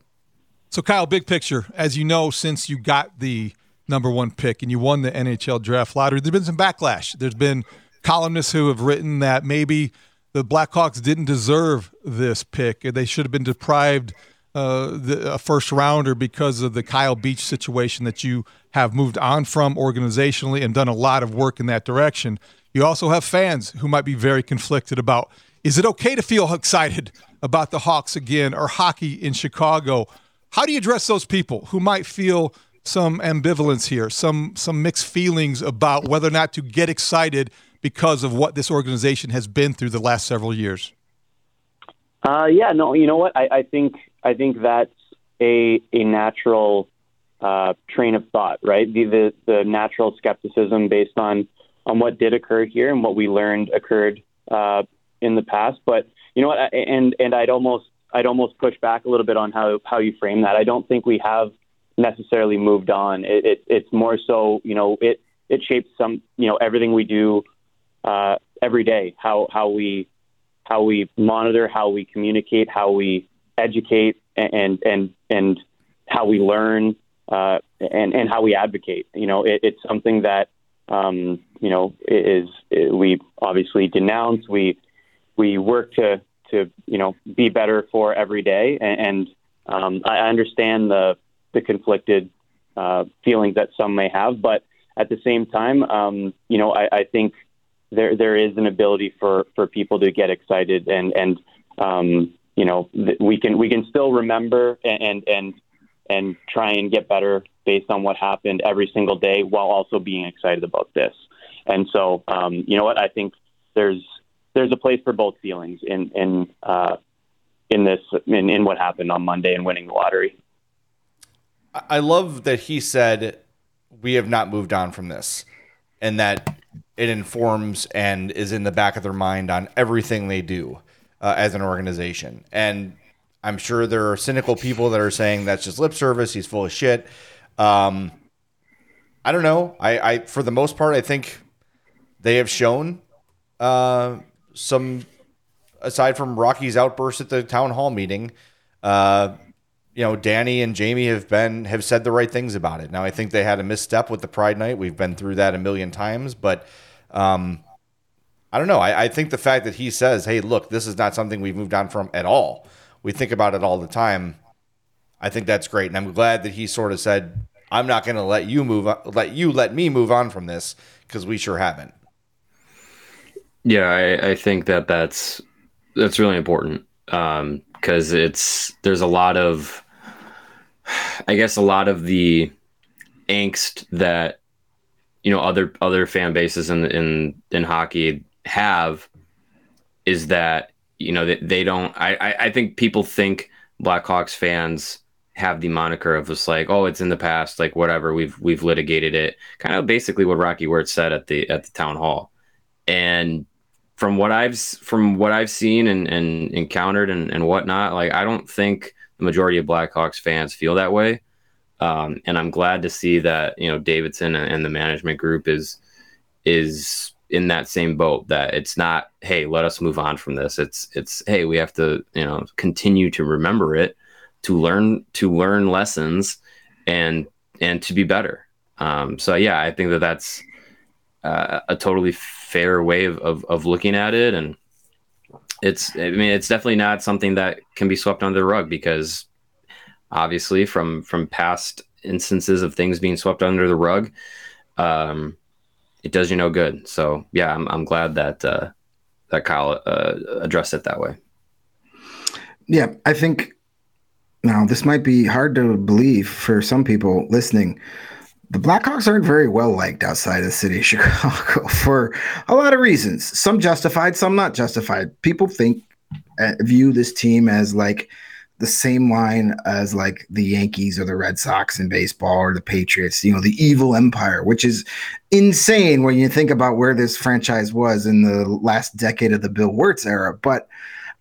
So, Kyle, big picture, as you know, since you got the number one pick and you won the NHL draft lottery, there's been some backlash. There's been columnists who have written that maybe the Blackhawks didn't deserve this pick. And they should have been deprived uh, the, a first rounder because of the Kyle Beach situation that you have moved on from organizationally and done a lot of work in that direction. You also have fans who might be very conflicted about is it okay to feel [laughs] excited about the Hawks again or hockey in Chicago? How do you address those people who might feel some ambivalence here, some some mixed feelings about whether or not to get excited because of what this organization has been through the last several years? Uh, yeah, no, you know what? I, I think I think that's a a natural uh, train of thought, right? The, the the natural skepticism based on on what did occur here and what we learned occurred uh, in the past. But you know what? I, and and I'd almost I'd almost push back a little bit on how how you frame that. I don't think we have necessarily moved on. It, it, it's more so, you know, it it shapes some, you know, everything we do uh, every day. How how we how we monitor, how we communicate, how we educate, and and and how we learn, uh, and and how we advocate. You know, it, it's something that um, you know is, we obviously denounce. We we work to to you know be better for every day, and, and um, I understand the the conflicted uh, feelings that some may have. But at the same time, um, you know, I, I, think there there is an ability for, for people to get excited and and um, you know we can we can still remember and and and try and get better based on what happened every single day while also being excited about this. And so, um, you know what? I think there's there's a place for both feelings in in uh, in this in, in what happened on Monday and winning the lottery. I love that he said we have not moved on from this and that it informs and is in the back of their mind on everything they do uh, as an organization. And I'm sure there are cynical people that are saying that's just lip service. He's full of shit. Um, I don't know. I, I, for the most part, I think they have shown uh, some, aside from Rocky's outburst at the town hall meeting, uh, you know, Danny and Jamie have been have said the right things about it. Now, I think they had a misstep with the Pride Night. We've been through that a million times, but um, I don't know. I, I think the fact that he says, "Hey, look, this is not something we've moved on from at all. We think about it all the time." I think that's great, and I'm glad that he sort of said, "I'm not going to let you move, let you let me move on from this because we sure haven't." Yeah, I, I think that that's that's really important because um, it's there's a lot of I guess a lot of the angst that you know other other fan bases in in in hockey have is that you know they, they don't I, I think people think Blackhawks fans have the moniker of just like oh it's in the past like whatever we've we've litigated it kind of basically what Rocky Wirtz said at the at the town hall and from what I've from what I've seen and, and encountered and, and whatnot like I don't think the majority of Blackhawks fans feel that way. Um, and I'm glad to see that you know Davidson and, and the management group is is in that same boat. That it's not hey let us move on from this. It's it's hey we have to you know continue to remember it, to learn to learn lessons, and and to be better. Um, so yeah, I think that that's uh, a totally fair way of, of, of looking at it, and it's I mean it's definitely not something that can be swept under the rug because obviously from from past instances of things being swept under the rug, um, it does you no good. So yeah, I'm I'm glad that uh, that Kyle uh, addressed it that way. Yeah, I think now this might be hard to believe for some people listening, the Blackhawks aren't very well liked outside of the city of [laughs] Chicago for a lot of reasons. Some justified, some not justified. People think uh, view this team as like the same line as like the Yankees or the Red Sox in baseball or the Patriots, you know, the evil empire, which is insane when you think about where this franchise was in the last decade of the Bill Wirtz era. But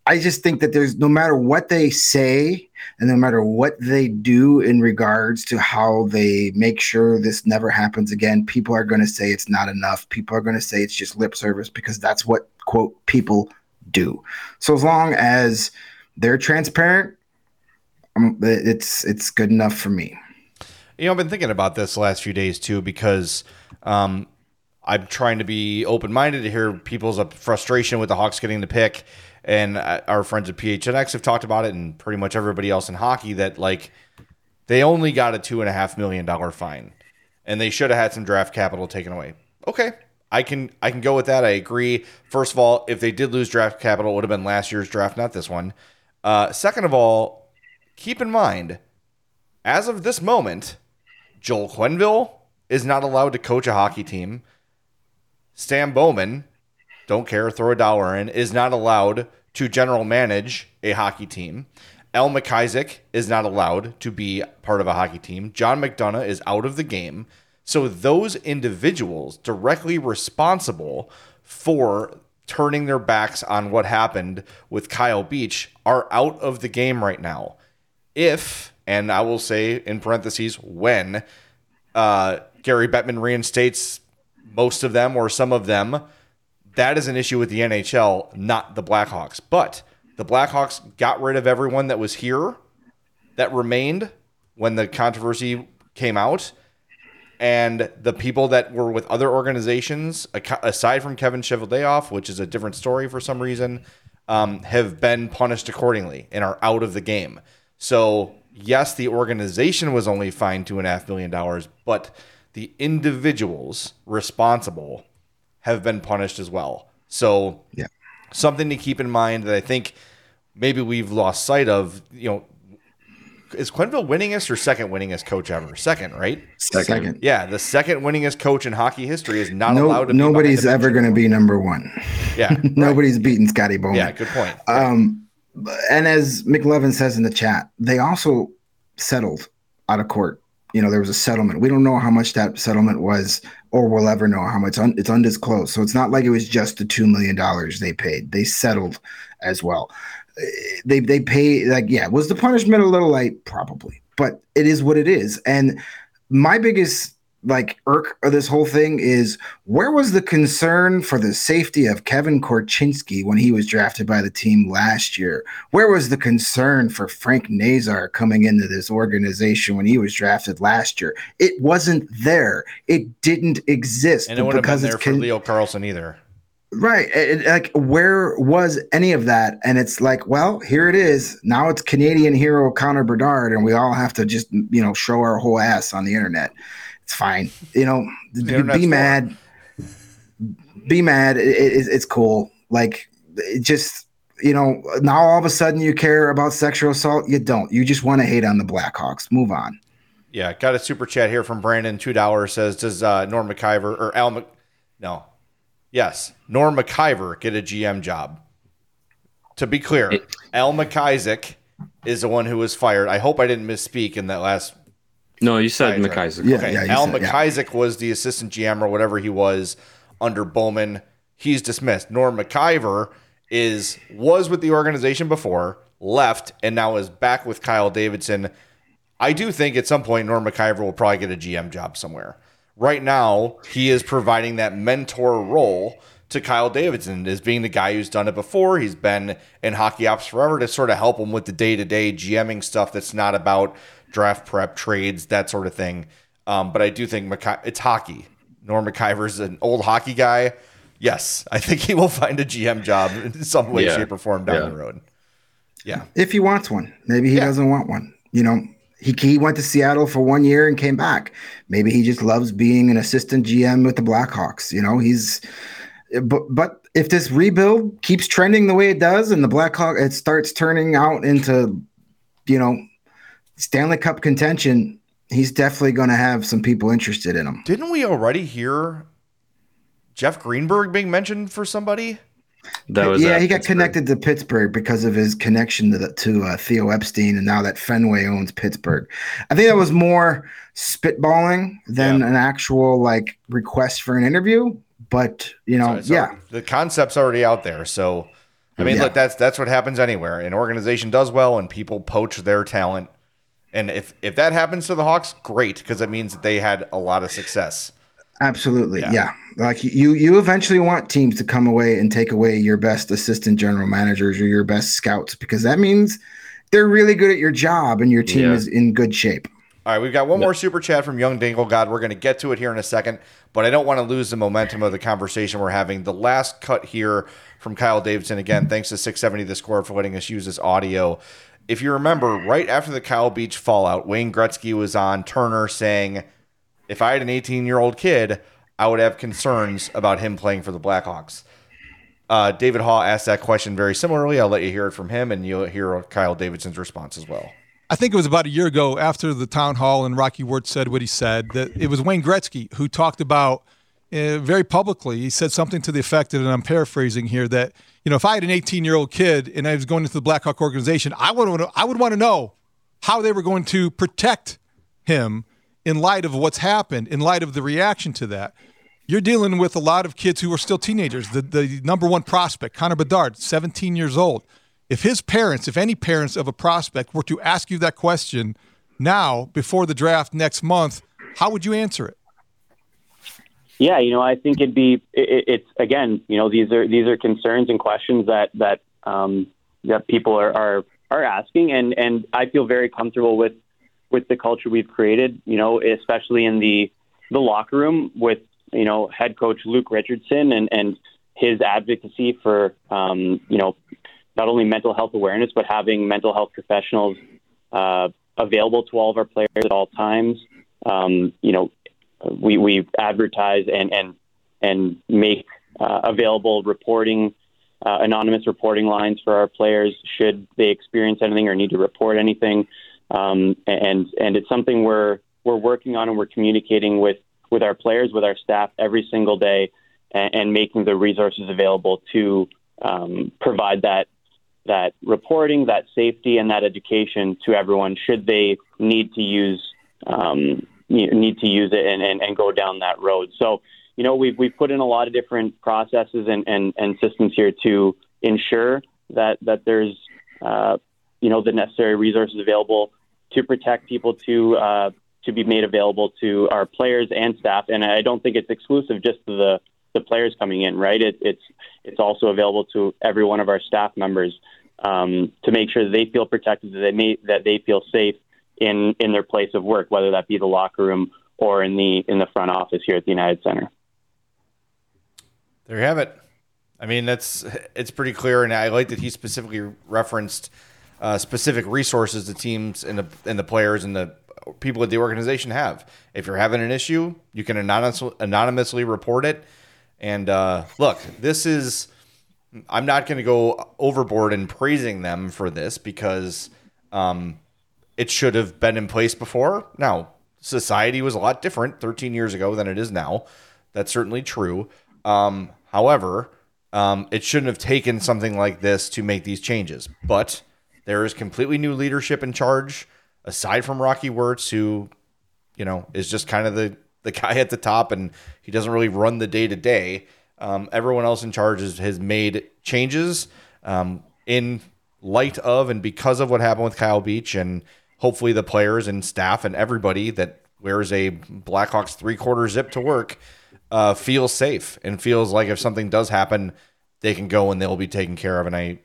I just think that there's no matter what they say and no matter what they do in regards to how they make sure this never happens again, people are going to say it's not enough. People are going to say it's just lip service because that's what, quote, people do. So as long as they're transparent, um, it's it's good enough for me. You know, I've been thinking about this last few days too because um, I'm trying to be open minded to hear people's frustration with the Hawks getting the pick, and uh, our friends at PHNX have talked about it, and pretty much everybody else in hockey that like they only got a two and a half million dollar fine, and they should have had some draft capital taken away. Okay, I can I can go with that. I agree. First of all, if they did lose draft capital, it would have been last year's draft, not this one. Uh, second of all, keep in mind, as of this moment, Joel Quenneville is not allowed to coach a hockey team. Stan Bowman, don't care, throw a dollar in, is not allowed to general manage a hockey team. Al MacIsaac is not allowed to be part of a hockey team. John McDonough is out of the game. So those individuals directly responsible for turning their backs on what happened with Kyle Beach are out of the game right now if, and I will say in parentheses, when uh, Gary Bettman reinstates most of them or some of them, that is an issue with the NHL, not the Blackhawks. But the Blackhawks got rid of everyone that was here that remained when the controversy came out. And the people that were with other organizations, aside from Kevin Cheveldayoff, which is a different story for some reason, um, have been punished accordingly and are out of the game. So yes, the organization was only fined two and a half million dollars, but the individuals responsible have been punished as well. So yeah, something to keep in mind that I think maybe we've lost sight of. You know, is Quenneville winningest or second winningest coach ever? Second, right? Second. Yeah, the second winningest coach in hockey history is not no, allowed to. Nobody's ever going to be number one. Yeah, [laughs] nobody's right. beaten Scotty Bowman. Yeah, good point. Um, and as McLevin says in the chat, they also settled out of court. You know, there was a settlement. We don't know how much that settlement was, or we'll ever know how much. it's undisclosed. So it's not like it was just the two million dollars they paid. They settled as well. They they pay like yeah. Was the punishment a little light? Probably, but it is what it is. And my biggest like irk of this whole thing is where was the concern for the safety of Kevin Korchinski when he was drafted by the team last year? Where was the concern for Frank Nazar coming into this organization when he was drafted last year? It wasn't there. It didn't exist. And it wouldn't have been there for con- Leo Carlsson either. Right. It, like, where was any of that? And it's like, well, here it is. Now it's Canadian hero Connor Bedard, and we all have to just, you know, show our whole ass on the internet. It's fine. You know, be mad. Be mad. It, it, it's cool. Like, it just you know, now all of a sudden you care about sexual assault. You don't. You just want to hate on the Blackhawks. Move on. Yeah, got a super chat here from Brandon. Two dollars says, "Does uh, Norm Maciver or Al? Mc- no, yes, Norm Maciver get a GM job?" To be clear, it- Al MacIsaac is the one who was fired. I hope I didn't misspeak in that last no, you said MacIsaac. Yeah, okay. yeah, Al said, MacIsaac yeah. was the assistant GM or whatever he was under Bowman. He's dismissed. Norm Maciver is was with the organization before, left, and now is back with Kyle Davidson. I do think at some point Norm Maciver will probably get a GM job somewhere. Right now, he is providing that mentor role to Kyle Davidson as being the guy who's done it before. He's been in hockey ops forever to sort of help him with the day to day GMing stuff that's not about draft prep, trades, that sort of thing. Um, but I do think McKi- it's hockey. Norm Maciver's an old hockey guy. Yes, [laughs] I think he will find a GM job in some way, yeah. shape, or form down yeah. the road. Yeah. If he wants one. Maybe he yeah. doesn't want one. You know, he, he went to Seattle for one year and came back. Maybe he just loves being an assistant GM with the Blackhawks. You know, he's but but if this rebuild keeps trending the way it does and the Blackhawk it starts turning out into you know Stanley Cup contention, he's definitely going to have some people interested in him. Didn't we already hear Jeff Greenberg being mentioned for somebody? That was yeah, he got Pittsburgh. connected to Pittsburgh because of his connection to the, to uh, Theo Epstein, and now that Fenway owns Pittsburgh. I think that was more spitballing than yeah. an actual like request for an interview. But you know, so, yeah, the concept's already out there. So I mean, yeah. look, that's that's what happens anywhere. An organization does well, and people poach their talent. And if if that happens to the Hawks, great, because it means that they had a lot of success. Absolutely, yeah. yeah. Like you, you eventually want teams to come away and take away your best assistant general managers or your best scouts because that means they're really good at your job and your team yeah. is in good shape. All right, we've got one more super chat from Young Dingle God. We're going to get to it here in a second, but I don't want to lose the momentum of the conversation we're having. The last cut here from Kyle Davidson. Again, thanks to 670 The Score for letting us use this audio. If you remember, right after the Kyle Beach fallout, Wayne Gretzky was on Turner saying, if I had an 18 year old kid, I would have concerns about him playing for the Blackhawks. Uh, David Haugh asked that question very similarly. I'll let you hear it from him, and you'll hear Kyle Davidson's response as well. I think it was about a year ago after the town hall and Rocky Wirtz said what he said that it was Wayne Gretzky who talked about uh, very publicly. He said something to the effect, of, and I'm paraphrasing here, that you know if I had an 18 year old kid and I was going into the Blackhawk organization, I would I would want to know how they were going to protect him in light of what's happened, in light of the reaction to that. You're dealing with a lot of kids who are still teenagers. The, the number one prospect, Connor Bedard, 17 years old. If his parents, if any parents of a prospect were to ask you that question now before the draft next month, how would you answer it? Yeah, you know, I think it'd be it, it's again, you know, these are these are concerns and questions that that um, that people are, are are asking, and and I feel very comfortable with with the culture we've created, you know, especially in the the locker room with you know head coach Luke Richardson and and his advocacy for um, you know not only mental health awareness but having mental health professionals uh, available to all of our players at all times. Um, you know, we we advertise and and and make uh, available reporting. Uh, anonymous reporting lines for our players should they experience anything or need to report anything. Um, and and it's something we're we're working on and we're communicating with with our players, with our staff every single day, and, and making the resources available to um, provide that that reporting, that safety, and that education to everyone should they need to use um, need to use it and, and, and go down that road. So you know we've we've put in a lot of different processes and, and, and systems here to ensure that that there's uh, you know the necessary resources available to protect people to uh, to be made available to our players and staff. And I don't think it's exclusive just to the the players coming in, right? It, it's it's also available to every one of our staff members um, to make sure that they feel protected, that they may, that they feel safe in in their place of work, whether that be the locker room or in the in the front office here at the United Center. There you have it. I mean, that's it's pretty clear, and I like that he specifically referenced uh, specific resources the teams and the and the players and the people at the organization have. If you're having an issue, you can anonymously, anonymously report it. And uh, look, this is. I'm not going to go overboard in praising them for this because um, it should have been in place before. Now, society was a lot different 13 years ago than it is now. That's certainly true. Um, however, um, it shouldn't have taken something like this to make these changes. But there is completely new leadership in charge, aside from Rocky Wirtz, who, you know, is just kind of the, the [laughs] guy at the top and he doesn't really run the day to day. Everyone else in charge is, has made changes um, in light of and because of what happened with Kyle Beach and hopefully the players and staff and everybody that wears a Blackhawks three quarter zip to work uh, feels safe and feels like if something does happen, they can go and they'll be taken care of. And I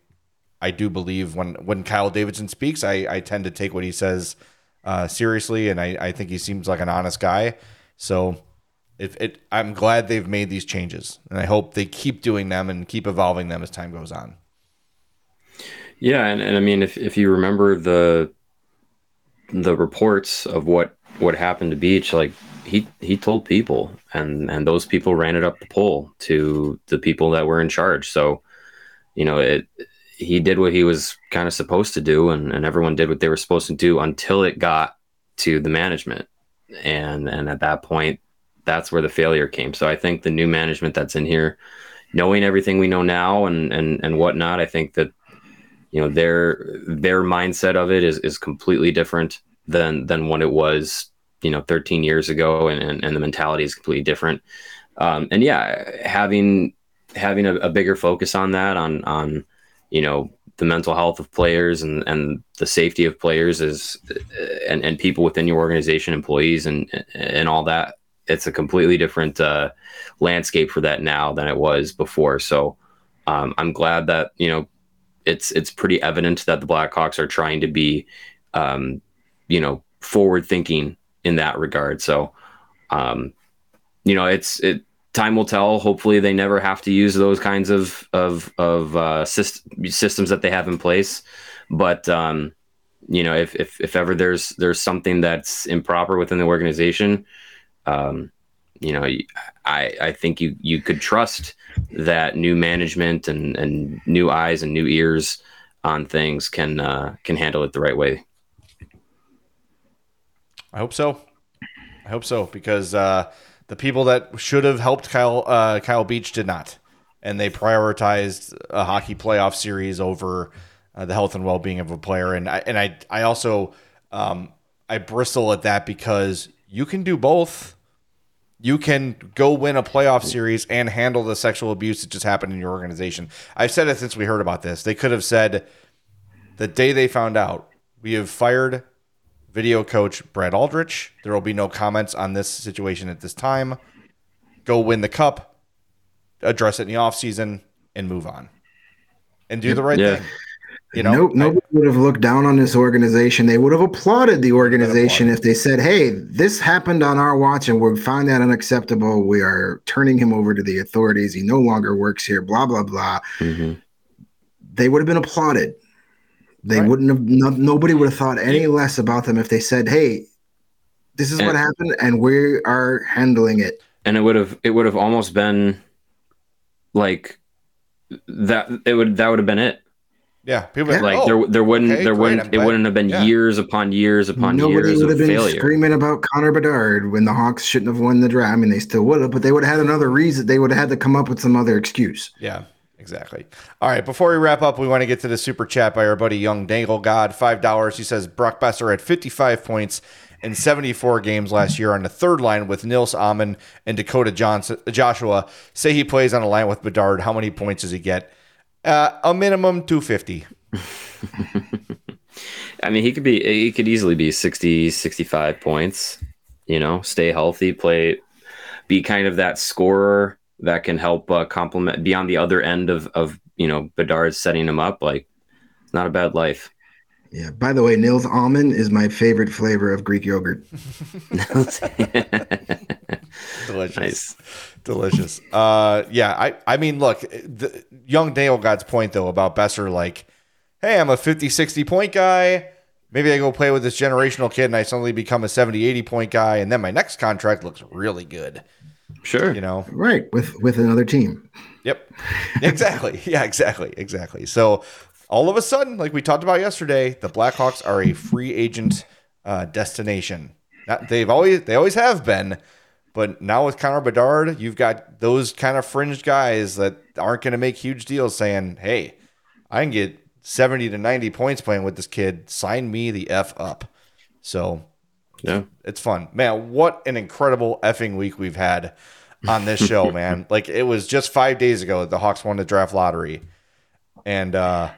I do believe when when Kyle Davidson speaks, I, I tend to take what he says uh, seriously, and I, I think he seems like an honest guy. So it, it I'm glad they've made these changes, and I hope they keep doing them and keep evolving them as time goes on. Yeah, and, and I mean, if if you remember the the reports of what what happened to Beach, like he he told people, and and those people ran it up the pole to the people that were in charge. So, you know, it he did what he was kind of supposed to do, and, and everyone did what they were supposed to do until it got to the management. and and at that point, that's where the failure came. So I think the new management that's in here, knowing everything we know now and and and whatnot, I think that you know their their mindset of it is is completely different than than what it was you know 13 years ago and and, and the mentality is completely different um, and yeah having having a, a, bigger focus on that on on you know the mental health of players and and the safety of players is and and people within your organization employees and and all that it's a completely different uh, landscape for that now than it was before so um, I'm glad that you know it's it's pretty evident that the Blackhawks are trying to be um, you know forward thinking in that regard so um, you know it's it time will tell. Hopefully, they never have to use those kinds of of of uh, syst- systems that they have in place. But um, you know, if, if if ever there's there's something that's improper within the organization, um, you know, I I think you you could trust that new management and and new eyes and new ears on things can uh, can handle it the right way. I hope so. I hope so because. Uh, the people that should have helped Kyle uh, Kyle Beach did not, and they prioritized a hockey playoff series over uh, the health and well being of a player. And I and I I also um, I bristle at that because you can do both. You can go win a playoff series and handle the sexual abuse that just happened in your organization. I've said it since we heard about this. They could have said the day they found out we have fired video coach Brad Aldrich. There will be no comments on this situation at this time. Go win the cup, address it in the offseason, and move on. And do the right yeah. thing. You know, nope, nobody I, would have looked down on this organization. They would have applauded the organization applauded. if they said, "Hey, this happened on our watch, and we find that unacceptable. We are turning him over to the authorities. He no longer works here." Blah blah blah. Mm-hmm. They would have been applauded. They right. wouldn't have. No, nobody would have thought any less about them if they said, "Hey, this is and, what happened, and we are handling it." And it would have. It would have almost been like that. It would. That would have been it. Yeah, people yeah. like oh, there. There wouldn't. Okay, there wouldn't. It wouldn't have been yeah. years upon years upon Nobody years would have been failure. screaming about Connor Bedard when the Hawks shouldn't have won the draft. I mean, they still would have, but they would have had another reason. They would have had to come up with some other excuse. Yeah. Exactly. All right. Before we wrap up, we want to get to the super chat by our buddy Young Dangle God. Five dollars. He says Brock Boeser had 55 points in 74 games last year on the third line with Nils Åman and Dakota Johnson, Joshua. Say he plays on a line with Bedard. How many points does he get? Uh, a minimum 250. [laughs] I mean, he could be. He could easily be 60, 65 points. You know, stay healthy, play, be kind of that scorer that can help uh, complement be on the other end of of you know Bedard setting him up. Like not a bad life. Yeah. By the way, Nils almond is my favorite flavor of Greek yogurt. [laughs] [laughs] Delicious. Nice. Delicious. Uh, yeah. I I mean, look, the, young Dale God's point though about Boeser, like, hey, I'm a 50, 60 point guy. Maybe I go play with this generational kid and I suddenly become a 70, 80 point guy, and then my next contract looks really good. Sure. You know, right with with another team. Yep. Exactly. [laughs] yeah. Exactly. Exactly. So all of a sudden, like we talked about yesterday, the Blackhawks are a free agent uh, destination. Not, they've always they always have been, but now with Connor Bedard, you've got those kind of fringe guys that aren't going to make huge deals, saying, "Hey, I can get seventy to ninety points playing with this kid. Sign me the f up." So yeah. It's fun. Man, what an incredible effing week we've had on this show, [laughs] man. Like it was just five days ago that the Hawks won the draft lottery. And uh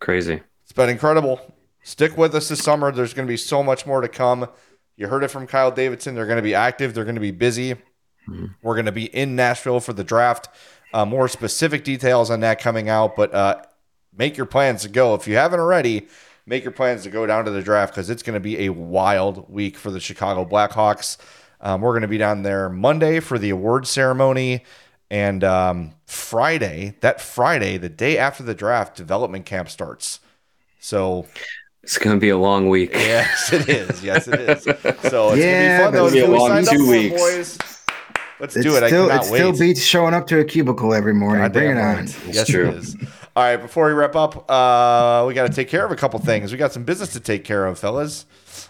crazy. It's been incredible. Stick with us this summer. There's gonna be so much more to come. You heard it from Kyle Davidson. They're gonna be active, they're gonna be busy. Mm-hmm. We're gonna be in Nashville for the draft. Uh, more specific details on that coming out, but uh make your plans to go. If you haven't already, make your plans to go down to the draft because it's going to be a wild week for the Chicago Blackhawks. Um, we're going to be down there Monday for the award ceremony. And um, Friday, that Friday, the day after the draft, development camp starts. So it's going to be a long week. [laughs] Yes, it is. Yes, it is. So it's yeah, going to be fun, though. It's going to be two weeks. boys. Let's it's do it. Still, I it still beats showing up to a cubicle every morning. God Bring it on. Yes, true. it is. All right, before we wrap up, uh, we got to take care of a couple things. We got some business to take care of, fellas.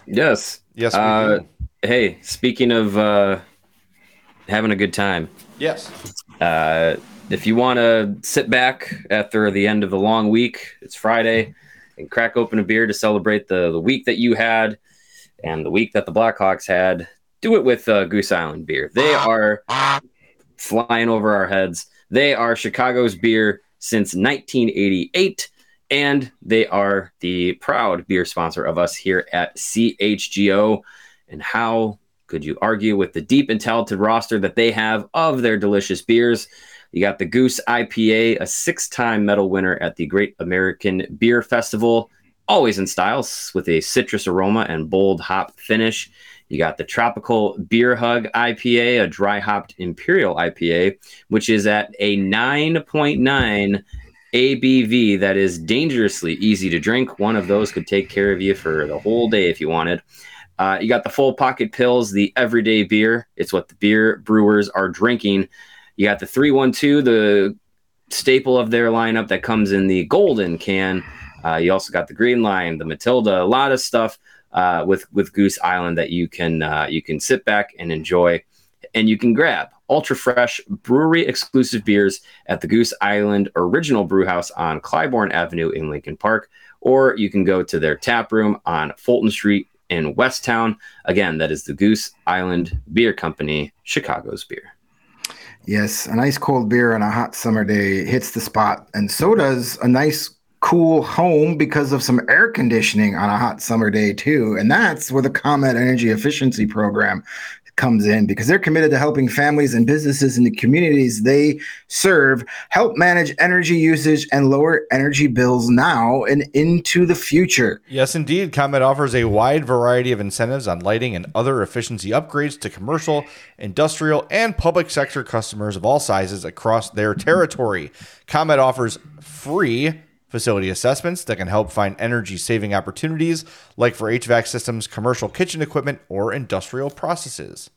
Yes. Yes, we uh, do. hey, speaking of uh, having a good time, Yes. uh, if you want to sit back after the end of the long week, it's Friday, and crack open a beer to celebrate the, the week that you had and the week that the Blackhawks had, do it with uh, Goose Island beer. They are flying over our heads. They are Chicago's beer since 1988, and they are the proud beer sponsor of us here at CHGO. And how could you argue with the deep and talented roster that they have of their delicious beers? You got the Goose IPA, a six time medal winner at the Great American Beer Festival, always in styles with a citrus aroma and bold hop finish. You got the Tropical Beer Hug IPA, a dry hopped Imperial IPA, which is at a 9.9 ABV that is dangerously easy to drink. One of those could take care of you for the whole day if you wanted. Uh, you got the full pocket pills, the everyday beer. It's what the beer brewers are drinking. You got the 312, the staple of their lineup that comes in the golden can. Uh, you also got the green line, the Matilda, a lot of stuff uh, with with Goose Island that you can uh, you can sit back and enjoy, and you can grab ultra fresh brewery exclusive beers at the Goose Island Original Brewhouse on Clybourn Avenue in Lincoln Park, or you can go to their tap room on Fulton Street in Westtown. Again, that is the Goose Island Beer Company, Chicago's beer. Yes, a nice cold beer on a hot summer day hits the spot, and so does a nice cool home because of some air conditioning on a hot summer day too. And that's where the ComEd Energy Efficiency Program comes in because they're committed to helping families and businesses in the communities they serve help manage energy usage and lower energy bills now and into the future. Yes, indeed. ComEd offers a wide variety of incentives on lighting and other efficiency upgrades to commercial, industrial, and public sector customers of all sizes across their territory. ComEd offers free facility assessments that can help find energy saving opportunities, like for HVAC systems, commercial kitchen equipment, or industrial processes.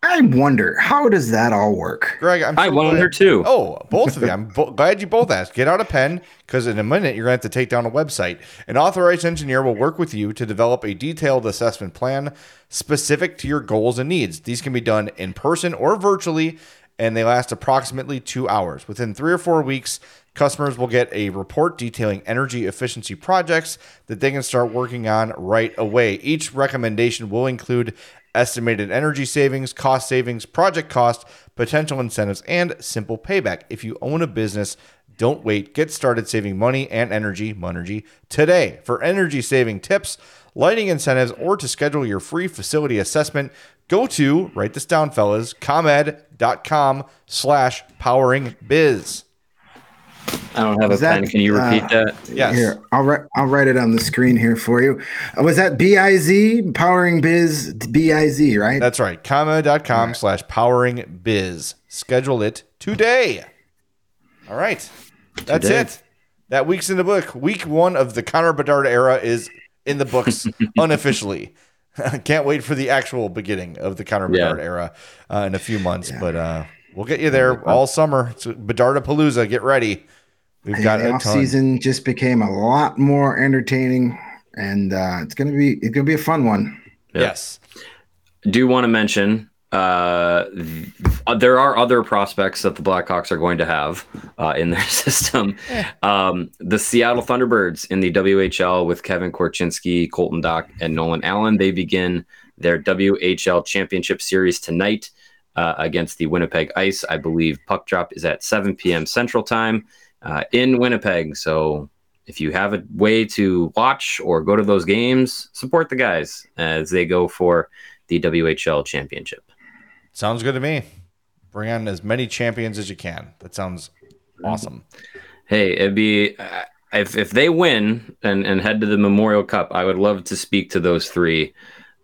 I wonder how does that all work? Greg, I'm I wonder glad- too. Oh, both of you. I'm [laughs] bo- glad you both asked. Get out a pen because in a minute you're going to have to take down a website. An authorized engineer will work with you to develop a detailed assessment plan specific to your goals and needs. These can be done in person or virtually, and they last approximately two hours. Within three or four weeks, customers will get a report detailing energy efficiency projects that they can start working on right away. Each recommendation will include estimated energy savings, cost savings, project cost, potential incentives, and simple payback. If you own a business, don't wait. Get started saving money and energy, Monergy, today. For energy saving tips, lighting incentives, or to schedule your free facility assessment, go to, write this down, fellas, comed.com slash powering biz. I don't have Was a that, pen. Can you repeat uh, that? Yes. Here, I'll write. I'll write it on the screen here for you. Uh, Was that B I Z powering biz B I Z right? That's right. Comma.com slash powering biz. Schedule it today. All right. That's Today. it. That week's in the book. Week one of the Connor Bedard era is in the books [laughs] unofficially. [laughs] Can't wait for the actual beginning of the Connor Yeah. Bedard era uh, in a few months, but uh, we'll get you there all summer. It's Bedard Palooza. Get ready. We've got the off season just became a lot more entertaining, and uh, it's gonna be it's gonna be a fun one. Yes. do want to mention uh, th- there are other prospects that the Blackhawks are going to have uh, in their [laughs] system. Um, the Seattle Thunderbirds in the WHL with Kevin Korchinski, Colton Dach, and Nolan Allan. They begin their WHL Championship Series tonight uh, against the Winnipeg Ice. I believe puck drop is at 7 p.m. Central Time uh, in Winnipeg. So if you have a way to watch or go to those games, support the guys as they go for the WHL championship. Sounds good to me. Bring on as many champions as you can. That sounds awesome. Hey, it'd be uh, if if they win and and head to the Memorial Cup, I would love to speak to those three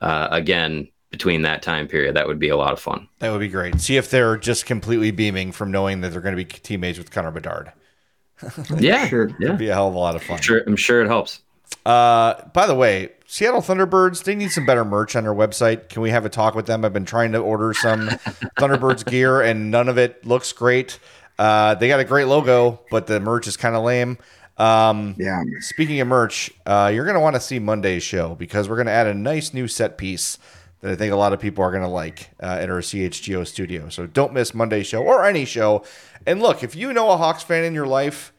uh, again between that time period. That would be a lot of fun. That would be great. See if they're just completely beaming from knowing that they're going to be teammates with Connor Bedard. Yeah, [laughs] Sure. yeah. It'd be a hell of a lot of fun. Sure, I'm sure it helps. Uh, by the way, Seattle Thunderbirds, they need some better merch on their website. Can we have a talk with them? I've been trying to order some [laughs] Thunderbirds gear and none of it looks great. Uh, they got a great logo, but the merch is kind of lame. Um, Yeah. Speaking of merch, uh, you're going to want to see Monday's show because we're going to add a nice new set piece that I think a lot of people are going to like uh, at our CHGO studio. So don't miss Monday's show or any show. And look, if you know a Hawks fan in your life,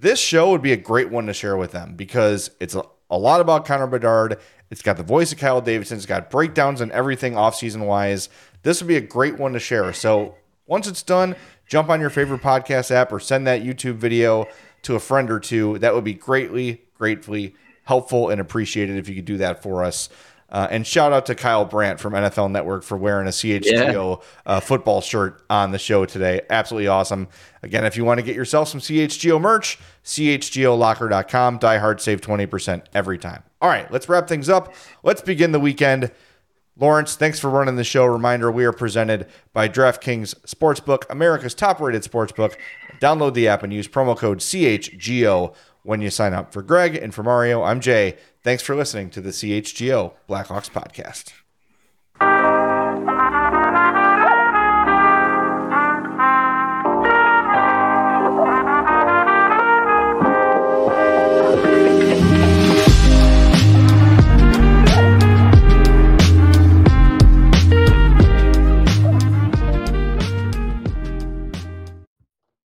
this show would be a great one to share with them because it's a, a lot about Connor Bedard. It's got the voice of Kyle Davidson. It's got breakdowns and everything offseason wise. This would be a great one to share. So once it's done, jump on your favorite podcast app or send that YouTube video to a friend or two. That would be greatly, gratefully helpful and appreciated if you could do that for us. Uh, and shout out to Kyle Brandt from NFL Network for wearing a CHGO uh, football shirt on the show today. Absolutely awesome. Again, if you want to get yourself some CHGO merch, chgolocker.com. Die hard, save 20% every time. All right, let's wrap things up. Let's begin the weekend. Lawrence, thanks for running the show. Reminder we are presented by DraftKings Sportsbook, America's top rated sportsbook. Download the app and use promo code CHGO when you sign up. For Greg and for Mario, I'm Jay. Thanks for listening to the CHGO Blackhawks podcast.